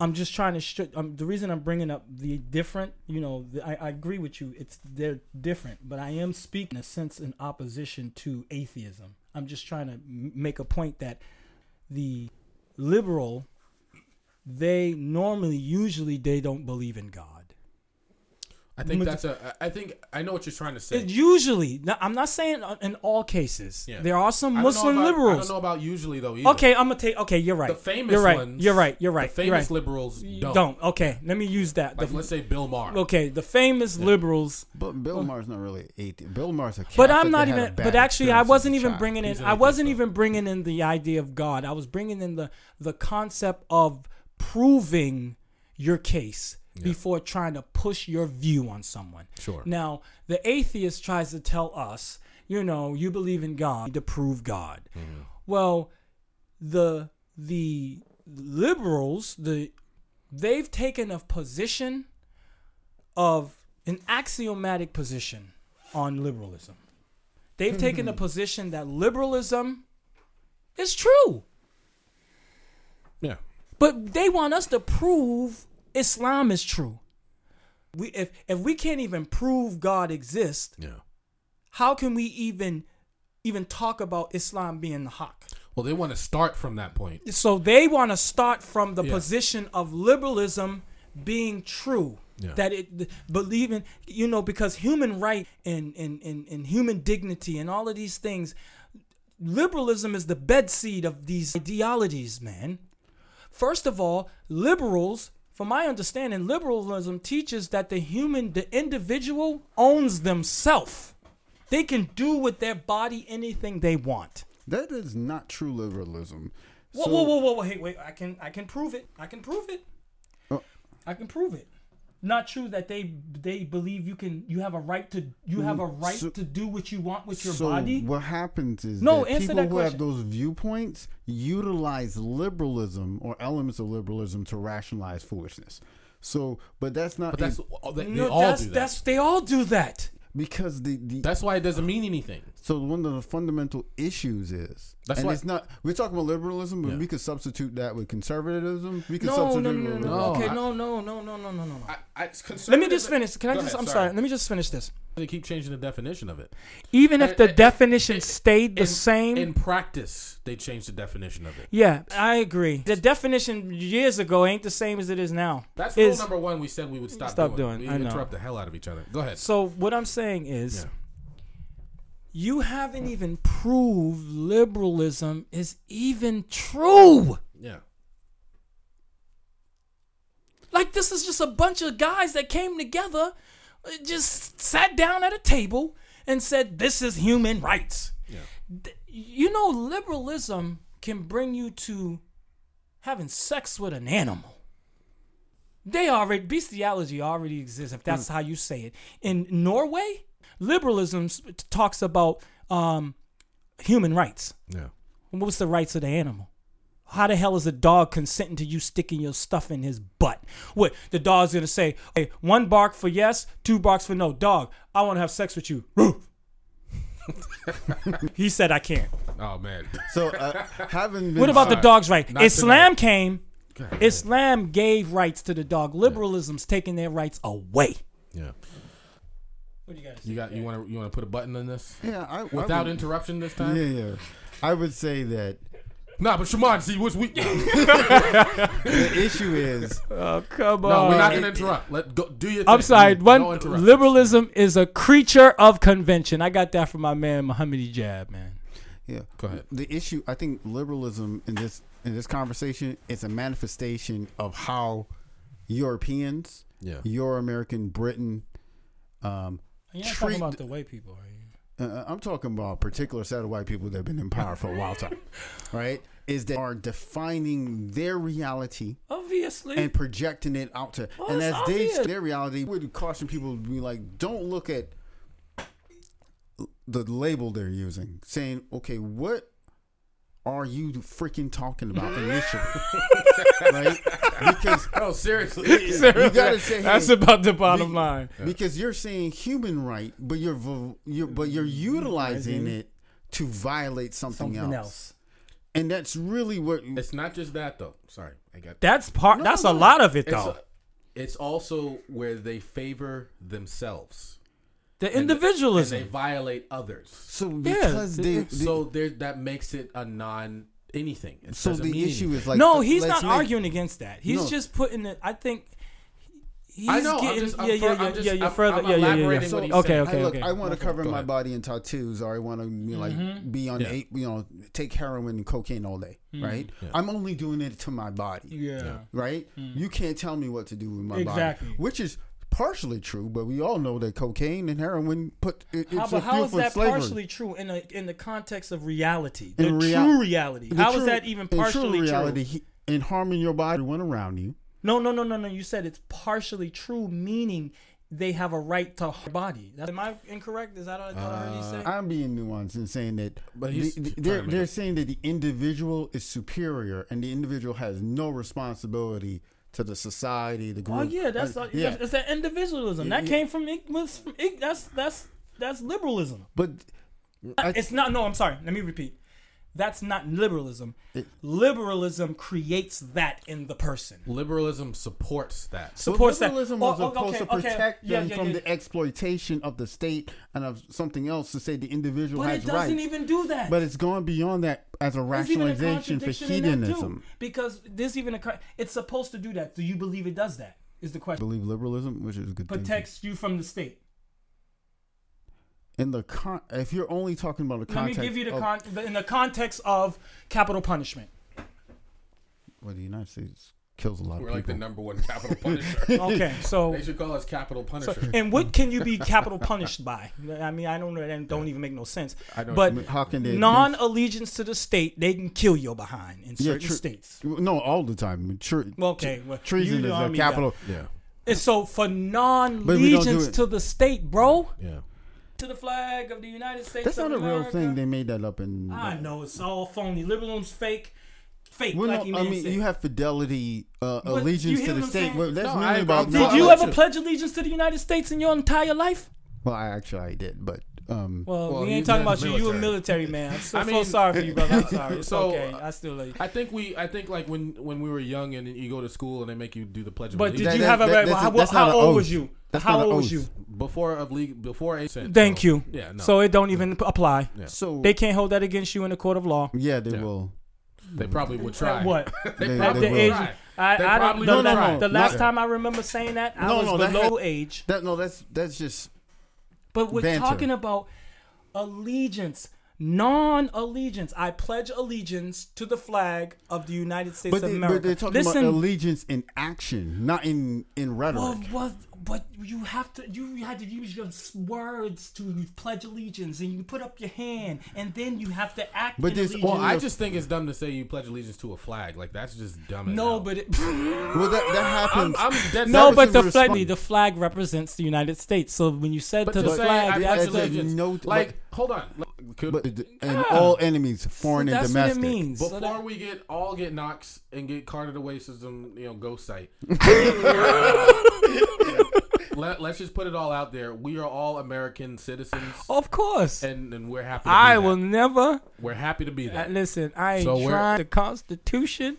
I'm just trying to. Sh- um, the reason I'm bringing up the different, you know, the, I, I agree with you. It's they're different, but I am speaking in a sense in opposition to atheism. I'm just trying to make a point that the liberal, they normally, usually, they don't believe in God. I think that's a. I think I know what you're trying to say. It usually, now, I'm not saying in all cases. Yeah. There are some I don't Muslim about- I liberals. don't know about usually though. Either. Okay, I'm gonna take. Okay, you're right. The famous you're right. ones. You're right. You're right. The you're famous right. liberals don't. don't. Okay, let me use that. Like The- let's say Bill Maher. okay, the famous liberals. but Bill oh. Maher's not really atheist. Bill Maher's a Catholic But I'm not that had a even. But actually, I wasn't even bringing in. I wasn't even bringing in the idea of God. I was bringing in the the concept of proving your case before trying to push your view on someone. Sure. Now, the atheist tries to tell us, you know, you believe in God to prove God. Mm-hmm. Well, the the liberals, the they've taken a position of an axiomatic position on liberalism. They've taken a position that liberalism is true. Yeah. But they want us to prove Islam is true. We if if we can't even prove God exists, Yeah. how can we even even talk about Islam being the haq? Well, they want to start from that point. So they want to start from the Yeah. position of liberalism being true. Yeah. That it believing, you know, because human right and, and, and, and human dignity and all of these things, liberalism is the bedseed of these ideologies, man. First of all, liberals, from my understanding, liberalism teaches that the human, the individual owns themselves. They can do with their body anything they want. That is not true liberalism. Whoa, So- whoa, whoa, whoa, whoa! Hey, wait! I can, I can prove it. I can prove it. Oh. I can prove it. Not true that they they believe you can you have a right to you have a right so- to do what you want with your so body. what happens is No, that answer people that who have those viewpoints utilize liberalism or elements of liberalism to rationalize foolishness. So, but that's not But that's a- they, they no, all that's do that. that's they all do that. because the, the That's why it doesn't mean anything. So one of the fundamental issues is That's and why- it's not we're talking about liberalism, but Yeah. we could substitute that with conservatism. We could No, no, substitute no, it no, with no, No, no. Okay, I- no, no, no, no, no, no, no. I, I, Let me just finish. Can I just? ahead, I'm sorry. sorry. Let me just finish this. They keep changing the definition of it. Even if the and- definition and- stayed the in, same, In practice, they changed the definition of it. yeah, I agree. The definition years ago ain't the same as it is now. That's rule Is- number one. We said we would stop, Stop doing. doing, We I know. interrupt the hell out of each other. Go ahead. So what I'm saying is, Yeah. You haven't even proved liberalism is even true. Yeah. Like this is just a bunch of guys that came together, uh, just sat down at a table and said, "This is human rights." Th- You know, liberalism can bring you to having sex with an animal. They already bestiality already exists if that's how you say it. In Norway, liberalism talks about um, human rights. Yeah. What's the rights of the animal? How the hell is a dog consenting to you sticking your stuff in his butt? What the dog's gonna say? Hey, one bark for yes, two barks for no. Dog, I want to have sex with you. He said I can't. Oh man. So uh, having been What about the dog's right? Not Islam came. Go ahead. Islam gave rights to the dog. Liberalism's taking their rights away. Yeah. What do you got? You got you want to you want to put a button on this yeah, I, I without would- interruption this time? Yeah, yeah. I would say that Nah, but Shimon, see what's we. the issue is Oh come on! No, we're not gonna interrupt. Let go. Do your. Thing. I'm sorry. One interruptions. liberalism is a creature of convention. I got that from my man Muhammad Hijab, man. yeah. Go ahead. The issue, I think, liberalism in this in this conversation is a manifestation of how Europeans, Yeah. Euro American, Britain, um, You're not treat- talking about the white people, are you? uh, I'm talking about a particular set of white people that have been in power for a while time, right? Is that are defining their reality Obviously. and projecting it out to, Well, and as it's they their reality would caution people to be like, don't look at the label they're using, saying, okay, what are you freaking talking about initially, right? Because Oh, seriously. you gotta say, That's about the bottom be- line. because you're saying human right, but you're, you're but you're mm-hmm. utilizing mm-hmm. it to violate something, Something else. else. and that's really what. It's not just that though. Sorry, I got. That's part. No, that's no. a lot of it, It's, though. it's also where they favor themselves. The individualism. And they violate others. So Yeah, because they, they- so there, that makes it a non anything. It so the issue anything. is like no, he's not make- arguing against that. He's No. just putting it. I think. He's I know, I'm Getting, just- I'm yeah, fur- yeah, I'm yeah, just- yeah, yeah. I'm- Further, I'm yeah, yeah, yeah, elaborating yeah. what he's okay, okay, Hey, look, okay. I want to Okay, cover my ahead. body in tattoos, or I want to be like mm-hmm. be on Yeah. eight, you know, take heroin and cocaine all day, mm-hmm. right? I'm only doing it to my body, yeah. right? Mm. You can't tell me what to do with my Exactly. body, which is partially true, but we all know that cocaine and heroin put it, it's How, a but how fuel is for that slavery. partially true in the in the context of reality, the In rea- true reality? The How is true- that even in true partially true? reality, he- in harming your body, one around you. No, no, no, no, no. You said it's partially true, meaning they have a right to her body. That- Am I incorrect? Is that what I thought I heard you say? I'm being nuanced in saying that But the- the- they're, they're saying that the individual is superior and the individual has no responsibility to the society, the group. Oh yeah, that's Uh, uh, yeah. that's, it's that individualism that Yeah. came from from that's that's that's liberalism. But I- it's not. No, I'm sorry. Let me repeat. That's not liberalism. It- liberalism creates that in the person. liberalism supports that. Supports that. liberalism Oh, was oh, supposed okay, to okay. protect Yeah, them yeah, from yeah. the exploitation of the state and of something else to say the individual But has rights. But it doesn't rights. even do that. but it's going beyond that as a There's even a rationalization for contradiction in that, too. hedonism. Because there's even a co- it's supposed to do that. Do you believe it does that? Is the I question. believe liberalism, which is a good thing. Protects you from the state. In the con, if you're only talking about the Let me give you the of con- the- in the context of capital punishment. well, the United States kills a lot We're of like the number one capital punisher. Okay, so they should call us capital So, and what can you be capital punished by? I mean, I don't know. That don't even make no sense. I know But what How can they non-allegiance to the state, they can kill your behind in Yeah, certain tr- states. No, all the time. Tre- Well, okay, well, treason you is know, I a mean, capital. yeah, And so for non-allegiance it. to the state, bro, yeah. To the flag of the United States. That's of not a real thing. They made that up in. I know it's all phony. Liberalism's fake, fake. Well, like no, I mean, said. you have fidelity, uh, allegiance to the state. Well, that's No, really I- about. Did you ever pledge allegiance to the United States in your entire life? Well, I actually I did, but um, Well, Well, we ain't talking about the you. You a military. military man. I'm so, I I mean- sorry for you, brother. I'm sorry. It's So, okay. I still like. I think we, I think like when when we were young and you go to school and they make you do the pledge of But did allegiance you That- have a that- right? that's How, a- that's how not old was you? That's how not old was you? before of league before a Thank so, you. Yeah, no. So it don't even apply. Yeah. so They can't hold that against you in the court of law. yeah, they Yeah. will. they probably would try. What? they They- probably they the will. age, try. I, They I don't. probably The, would la- the last No. time I remember saying that, I No, was no, that below had- age. That no, that's that's just But we're banter. talking about allegiance. non allegiance. I pledge allegiance to the flag of the United States But, of they, America. but they're talking Listen, about allegiance in action, not in in rhetoric. well, well, but you have to you had to use your words to pledge allegiance, and you put up your hand, and then you have to act. But in this- allegiance. Well, I just think it's dumb to say you pledge allegiance to a flag. Like that's just dumb. no, hell. but it, well, that, that happens. I'm, I'm dead no, serious. but the is flag the flag represents the United States. So when you said But to to the say flag, I that's pledge allegiance, no- like hold on. Like, could- but and ah. all enemies, foreign and that's domestic. what it means. So Before that- we get all get knocks and get carted away to some you know ghost site, let, us just put it all out there. We are all American citizens, of course, and, and we're happy. To be I will never We're happy to be there. listen, I ain't So trying the Constitution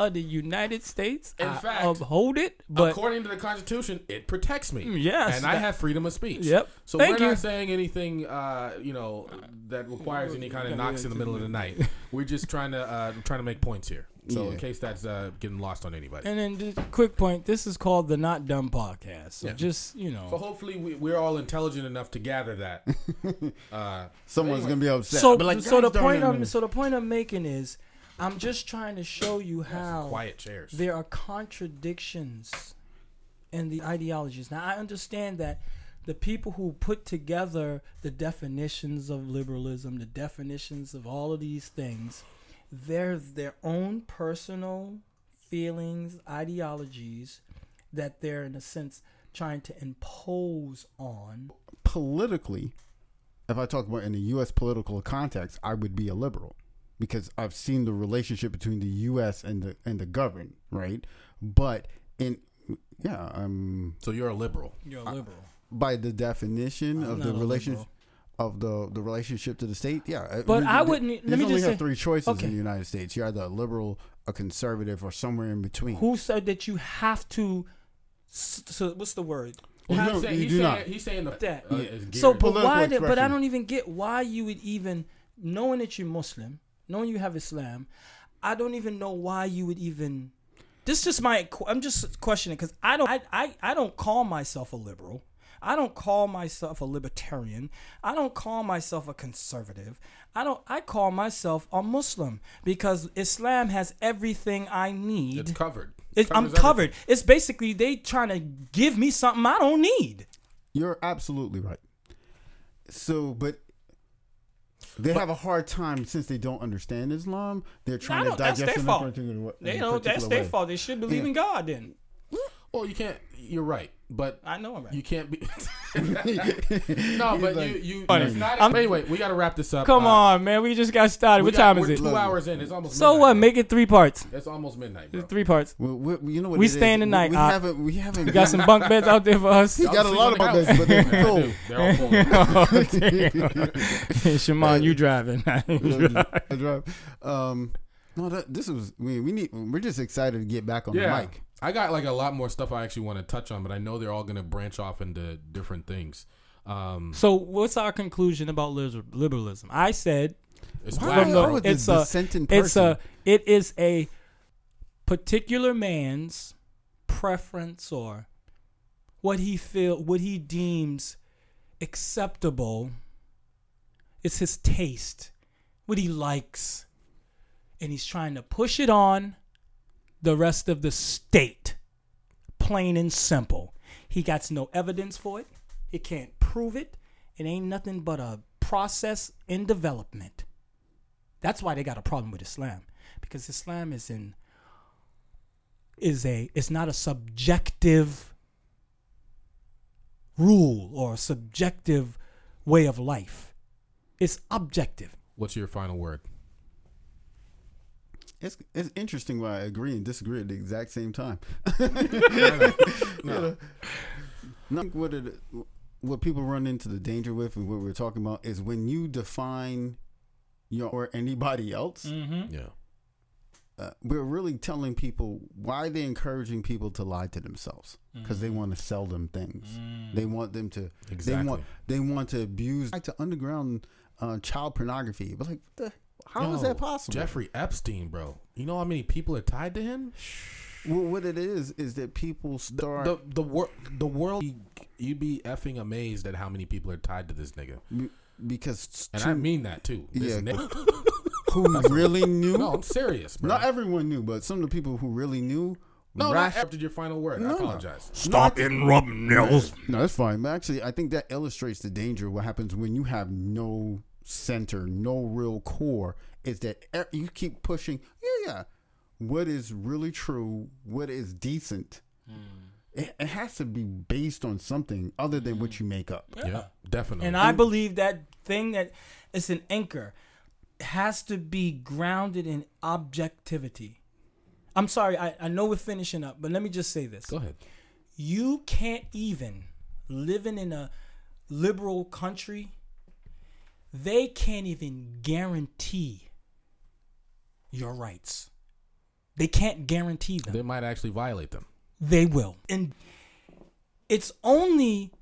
of the United States. In I fact, uphold it, but According to the Constitution, it protects me. Yes, and I have freedom of speech. Yep. So Thank we're you. not saying anything, uh, you know, that requires any kind of knocks in the middle of the night. We're just trying to uh, trying to make points here. So in case that's uh, getting lost on anybody. and then just quick point. This is called the Not Dumb Podcast. So Yeah. just you know. So know, hopefully we, we're all intelligent enough to gather that. Uh, Someone's gonna be upset. so But like, so the point I'm so the point I'm making is, I'm just trying to show you how quiet chairs. there are contradictions in the ideologies. Now, I understand that the people who put together the definitions of liberalism, the definitions of all of these things, they're their own personal feelings, ideologies that they're, in a sense, trying to impose on. politically, if I talk about in the U.S. political context, I would be a liberal because I've seen the relationship between the U.S. and the and the governed, right? But in yeah, um, so you're a liberal. You're a liberal. by the definition I'm of not the relationship liberal. Of the the relationship to the state, yeah. uh, But you- I wouldn't- You let me only just have say- three choices Okay. in the United States. You're either a liberal, a conservative, or somewhere in between. Who said that you have to? So what's the word? You He's don't- saying, you he's do saying, not. He's saying the, that. uh, Yeah. So, but Political why? Did, but I don't even get why you would even knowing that you're Muslim, knowing you have Islam. I don't even know why you would even. This is just my. I'm just questioning because I don't. I, I I don't call myself a liberal. I don't call myself a libertarian. I don't call myself a conservative. I don't. I call myself a Muslim because Islam has everything I need. it's covered. It, I'm Covers covered. It's basically they trying to give me something I don't need. You're absolutely right. So, but they have a hard time since they don't understand Islam. They're trying to don't- that's digest their it in a fault. in They a don't. That's particular their fault. They should believe Yeah. in God. Then Well, you can't. You're right, but I know I'm right. you can't be. no, but like- you you. Funny. It's not, I'm- anyway, we got to wrap this up. Come Uh, on, man. We just got started. What got- time is we're it? Two hours in. It's almost. So midnight, what? bro. Make it three parts. It's almost midnight, bro. Three parts. Well, we, you know what We it is? staying We- tonight, We, uh, haven't. We haven't. We got some bunk beds out there for us. We got a lot of bunk beds, but they're I full. do. They're all full. oh. Shimon, you driving? I drive. Um, no, that, this was. We, we need. We're just excited to get back on yeah, the mic. I got like a lot more stuff I actually want to touch on, but I know they're all going to branch off into different things. Um, so, what's our conclusion about liberalism? I said it's Why the- are you the it's a- dissenting it's a it is a particular man's preference or what he feel what he deems acceptable it's his taste what he likes and he's trying to push it on the rest of the state plain and simple he got no evidence for it he can't prove it it ain't nothing but a process in development that's why they got a problem with Islam because Islam is in is a it's not a subjective rule or a subjective way of life. It's objective. What's your final word? It's it's interesting why I agree and disagree at the exact same time. No. No, I think what it what people run into the danger with and what we're talking about is when you define your or anybody else. Mm-hmm. Yeah. Uh, we're really telling people why they're encouraging people to lie to themselves because they want to sell them things. They want them to. Exactly. They want. They want to abuse like to underground uh, child pornography. But like, what the, how is Yo, that possible? Jeffrey Epstein, bro. You know how many people are tied to him? Well, what it is is that people start. The the wor- the world you'd be effing amazed at how many people are tied to this nigga. because and too- I mean that too. This Yeah. nigga- who really knew? no, I'm serious, bro. Not everyone knew, but some of the people who really knew. no, not rash- after your final word. I No. apologize. Stop interrupting, Nels. No, that's fine. But actually, I think that illustrates the danger. of What happens when you have no center, no real core, is that you keep pushing. Yeah, yeah. What is really true? What is decent? Hmm. It, it has to be based on something other than what hmm. you make up. Yeah, definitely. And I believe that thing that is an anchor has to be grounded in objectivity. I'm sorry, I, I know we're finishing up, but let me just say this. Go ahead. You can't even living in a liberal country, they can't even guarantee your rights. They can't guarantee them. They might actually violate them. They will. And it's only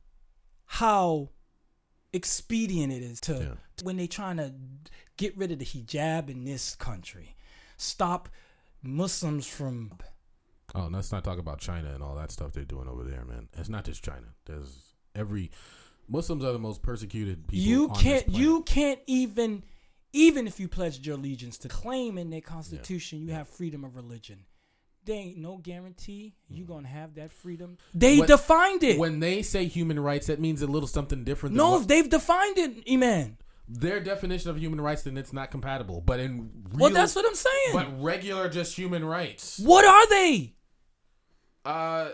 how expedient it is to Yeah. when they're trying to get rid of the hijab in this country. Stop Muslims from Oh, let's not talk about China and all that stuff they're doing over there, man. It's not just China. There's every Muslims are the most persecuted people. you can't you can't even even if you pledged your allegiance to claim in their constitution you have freedom of religion. There ain't no guarantee you gonna have that freedom. They When- defined it. When they say human rights, that means a little something different. Than no, what- they've defined it, Iman. their definition of human rights, then it's not compatible. But in real, Well, that's what I'm saying. But regular, just human rights. what are they? Uh,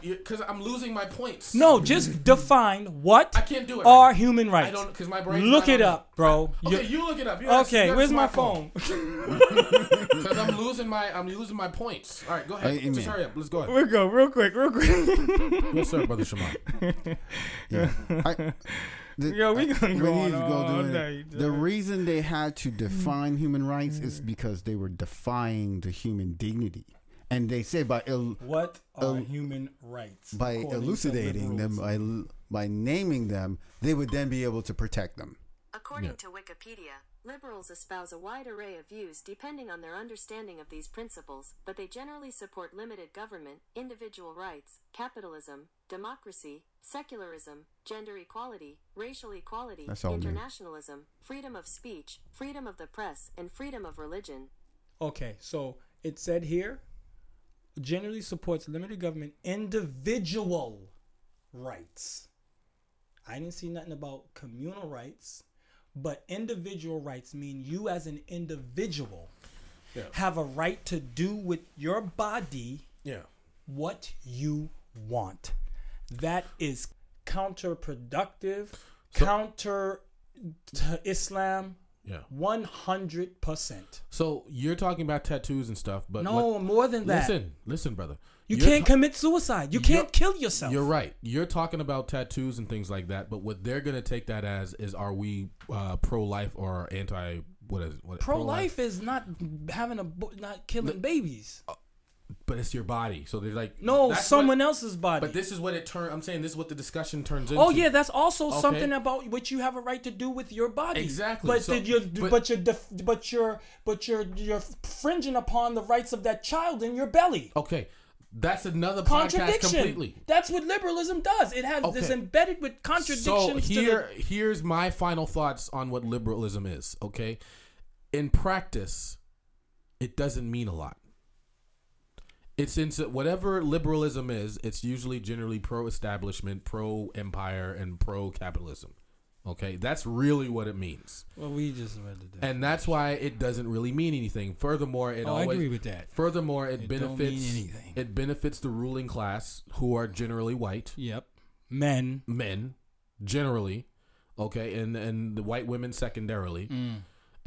because I'm losing my points. No, just define what I can't do it. are right human rights. I don't because my brain. Look it up, bro. Okay, You- you look it up. You got- okay, you got a where's my smartphone. phone? Because I'm losing my I'm losing my points. All right, go ahead. Hey, Just man. hurry up. Let's go ahead. we'll go real quick, real quick. yes, sir, brother Shimon. Yeah. I, the, Yo, we gonna we go need on to go all do it. day, The dog. reason they had to define human rights is because they were defying the human dignity, and they say by il- What are Uh, human rights? by elucidating them, by by naming them, they would then be able to protect them. According Yeah. to Wikipedia, liberals espouse a wide array of views depending on their understanding of these principles, but they generally support limited government, individual rights, capitalism, democracy, secularism, gender equality, racial equality, That's all internationalism, freedom of speech, freedom of the press, and freedom of religion. Okay, so it said here generally supports limited government individual rights. I didn't see nothing about communal rights, but individual rights mean you as an individual Yeah. have a right to do with your body Yeah. what you want. That is counterproductive, counter to Islam Yeah. 100%. So you're talking about tattoos and stuff, but No, more than that. Listen, listen, brother. You You're can't ta- commit suicide. You can't kill yourself. You're right. You're talking about tattoos and things like that, but what they're gonna take that as is are we uh, pro life or anti what is what Pro life is not having a not killing babies. But it's your body, so they're like No, someone what- else's body. But this is what it turns. I'm saying this is what the discussion turns into. oh yeah, that's also Okay. something about what you have a right to do with your body. Exactly. But So- did you but- but, you're def, but you're but you're you're fringing upon the rights of that child in your belly. okay. That's another Contradiction. completely. That's what liberalism does. It has Okay. embedded with contradictions. So here, the, here's my final thoughts on what liberalism is. Okay, in practice, it doesn't mean a lot. It's in whatever liberalism is. It's usually generally pro-establishment, pro-empire, and pro-capitalism. Okay, that's really what it means, well, we just read it. and that's why it doesn't really mean anything. Furthermore, it Oh, I agree with that. Furthermore, it, It don't benefits mean anything. it benefits the ruling class, who are generally white Yep. Men. men generally okay and and the white women secondarily Mm.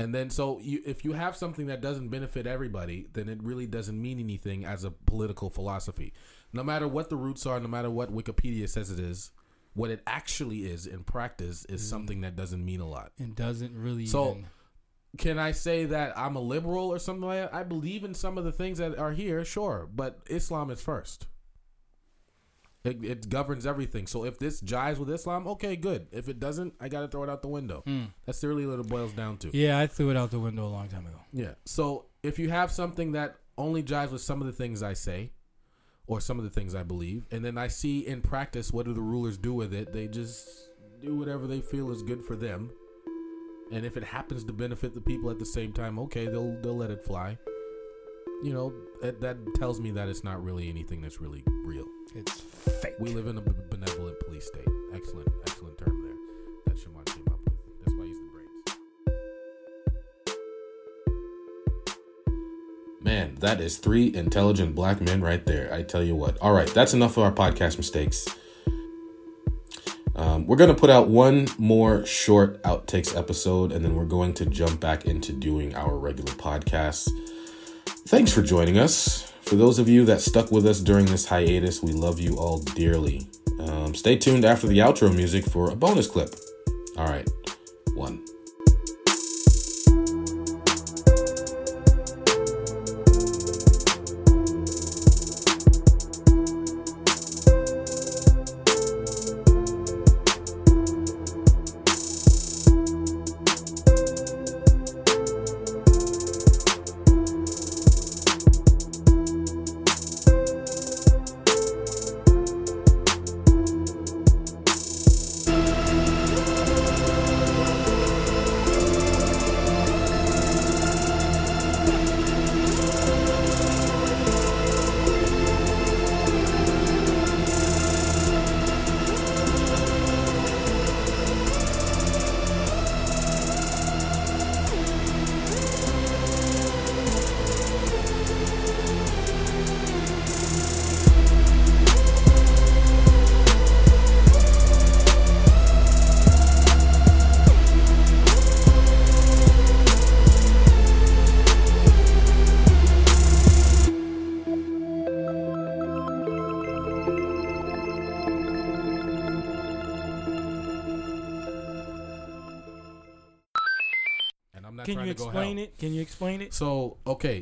And then so you, if you have something that doesn't benefit everybody then it really doesn't mean anything as a political philosophy. No matter what the roots are no matter what wikipedia says it is what it actually is in practice is mm. something that doesn't mean a lot. It doesn't really. So- even, can i say that i'm a liberal or something like that? I believe in some of the things that are here sure but islam is first it, it governs everything. So if this jives with Islam, okay, good. If it doesn't, I gotta throw it out the window. Hmm. That's really what it boils down to. yeah, I threw it out the window a long time ago. Yeah. So if you have something that only jives with some of the things I say, or some of the things I believe, and then I see in practice what do the rulers do with it, they just do whatever they feel is good for them. And if it happens to benefit the people at the same time, okay, they'll they'll let it fly. You know, that, that tells me that it's not really anything that's really real. It's fake. We live in a b- benevolent police state. Excellent, excellent term there. That Shimon came up with. That's why he's the brains. Man, that is three intelligent black men right there. I tell you what. All right, that's enough of our podcast mistakes. Um, we're going to put out one more short outtakes episode, and then we're going to jump back into doing our regular podcast. Thanks for joining us. For those of you that stuck with us during this hiatus, we love you all dearly. Um, stay tuned after the outro music for a bonus clip. All right,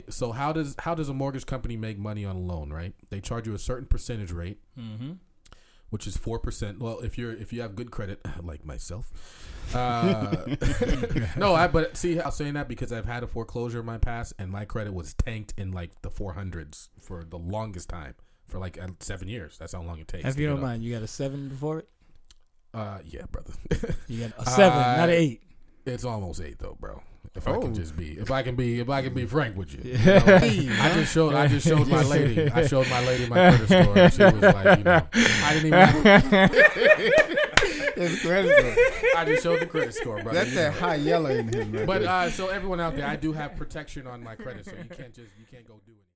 okay, so how does how does a mortgage company make money on a loan? Right, they charge you a certain percentage rate, Mm-hmm. which is four percent. Well, if you're if you have good credit, like myself, uh, no, I but see, I'm saying that because I've had a foreclosure in my past, and my credit was tanked in like the four hundreds for the longest time, for like uh, seven years. That's how long it takes. If you don't mind, you got a seven before it. uh, yeah, brother, You got a seven, Uh, not an eight. it's almost eight though, bro. If I Oh. can just be, if I can be, if I can be frank with you, you know? I just showed. I just showed my lady. I showed my lady my credit score. And she was like, you know, I didn't even. It's credit. I just showed the credit score, brother. That's you that know. high yellow in him. Right But there. uh, so everyone out there, I do have protection on my credit, so you can't just you can't go do it.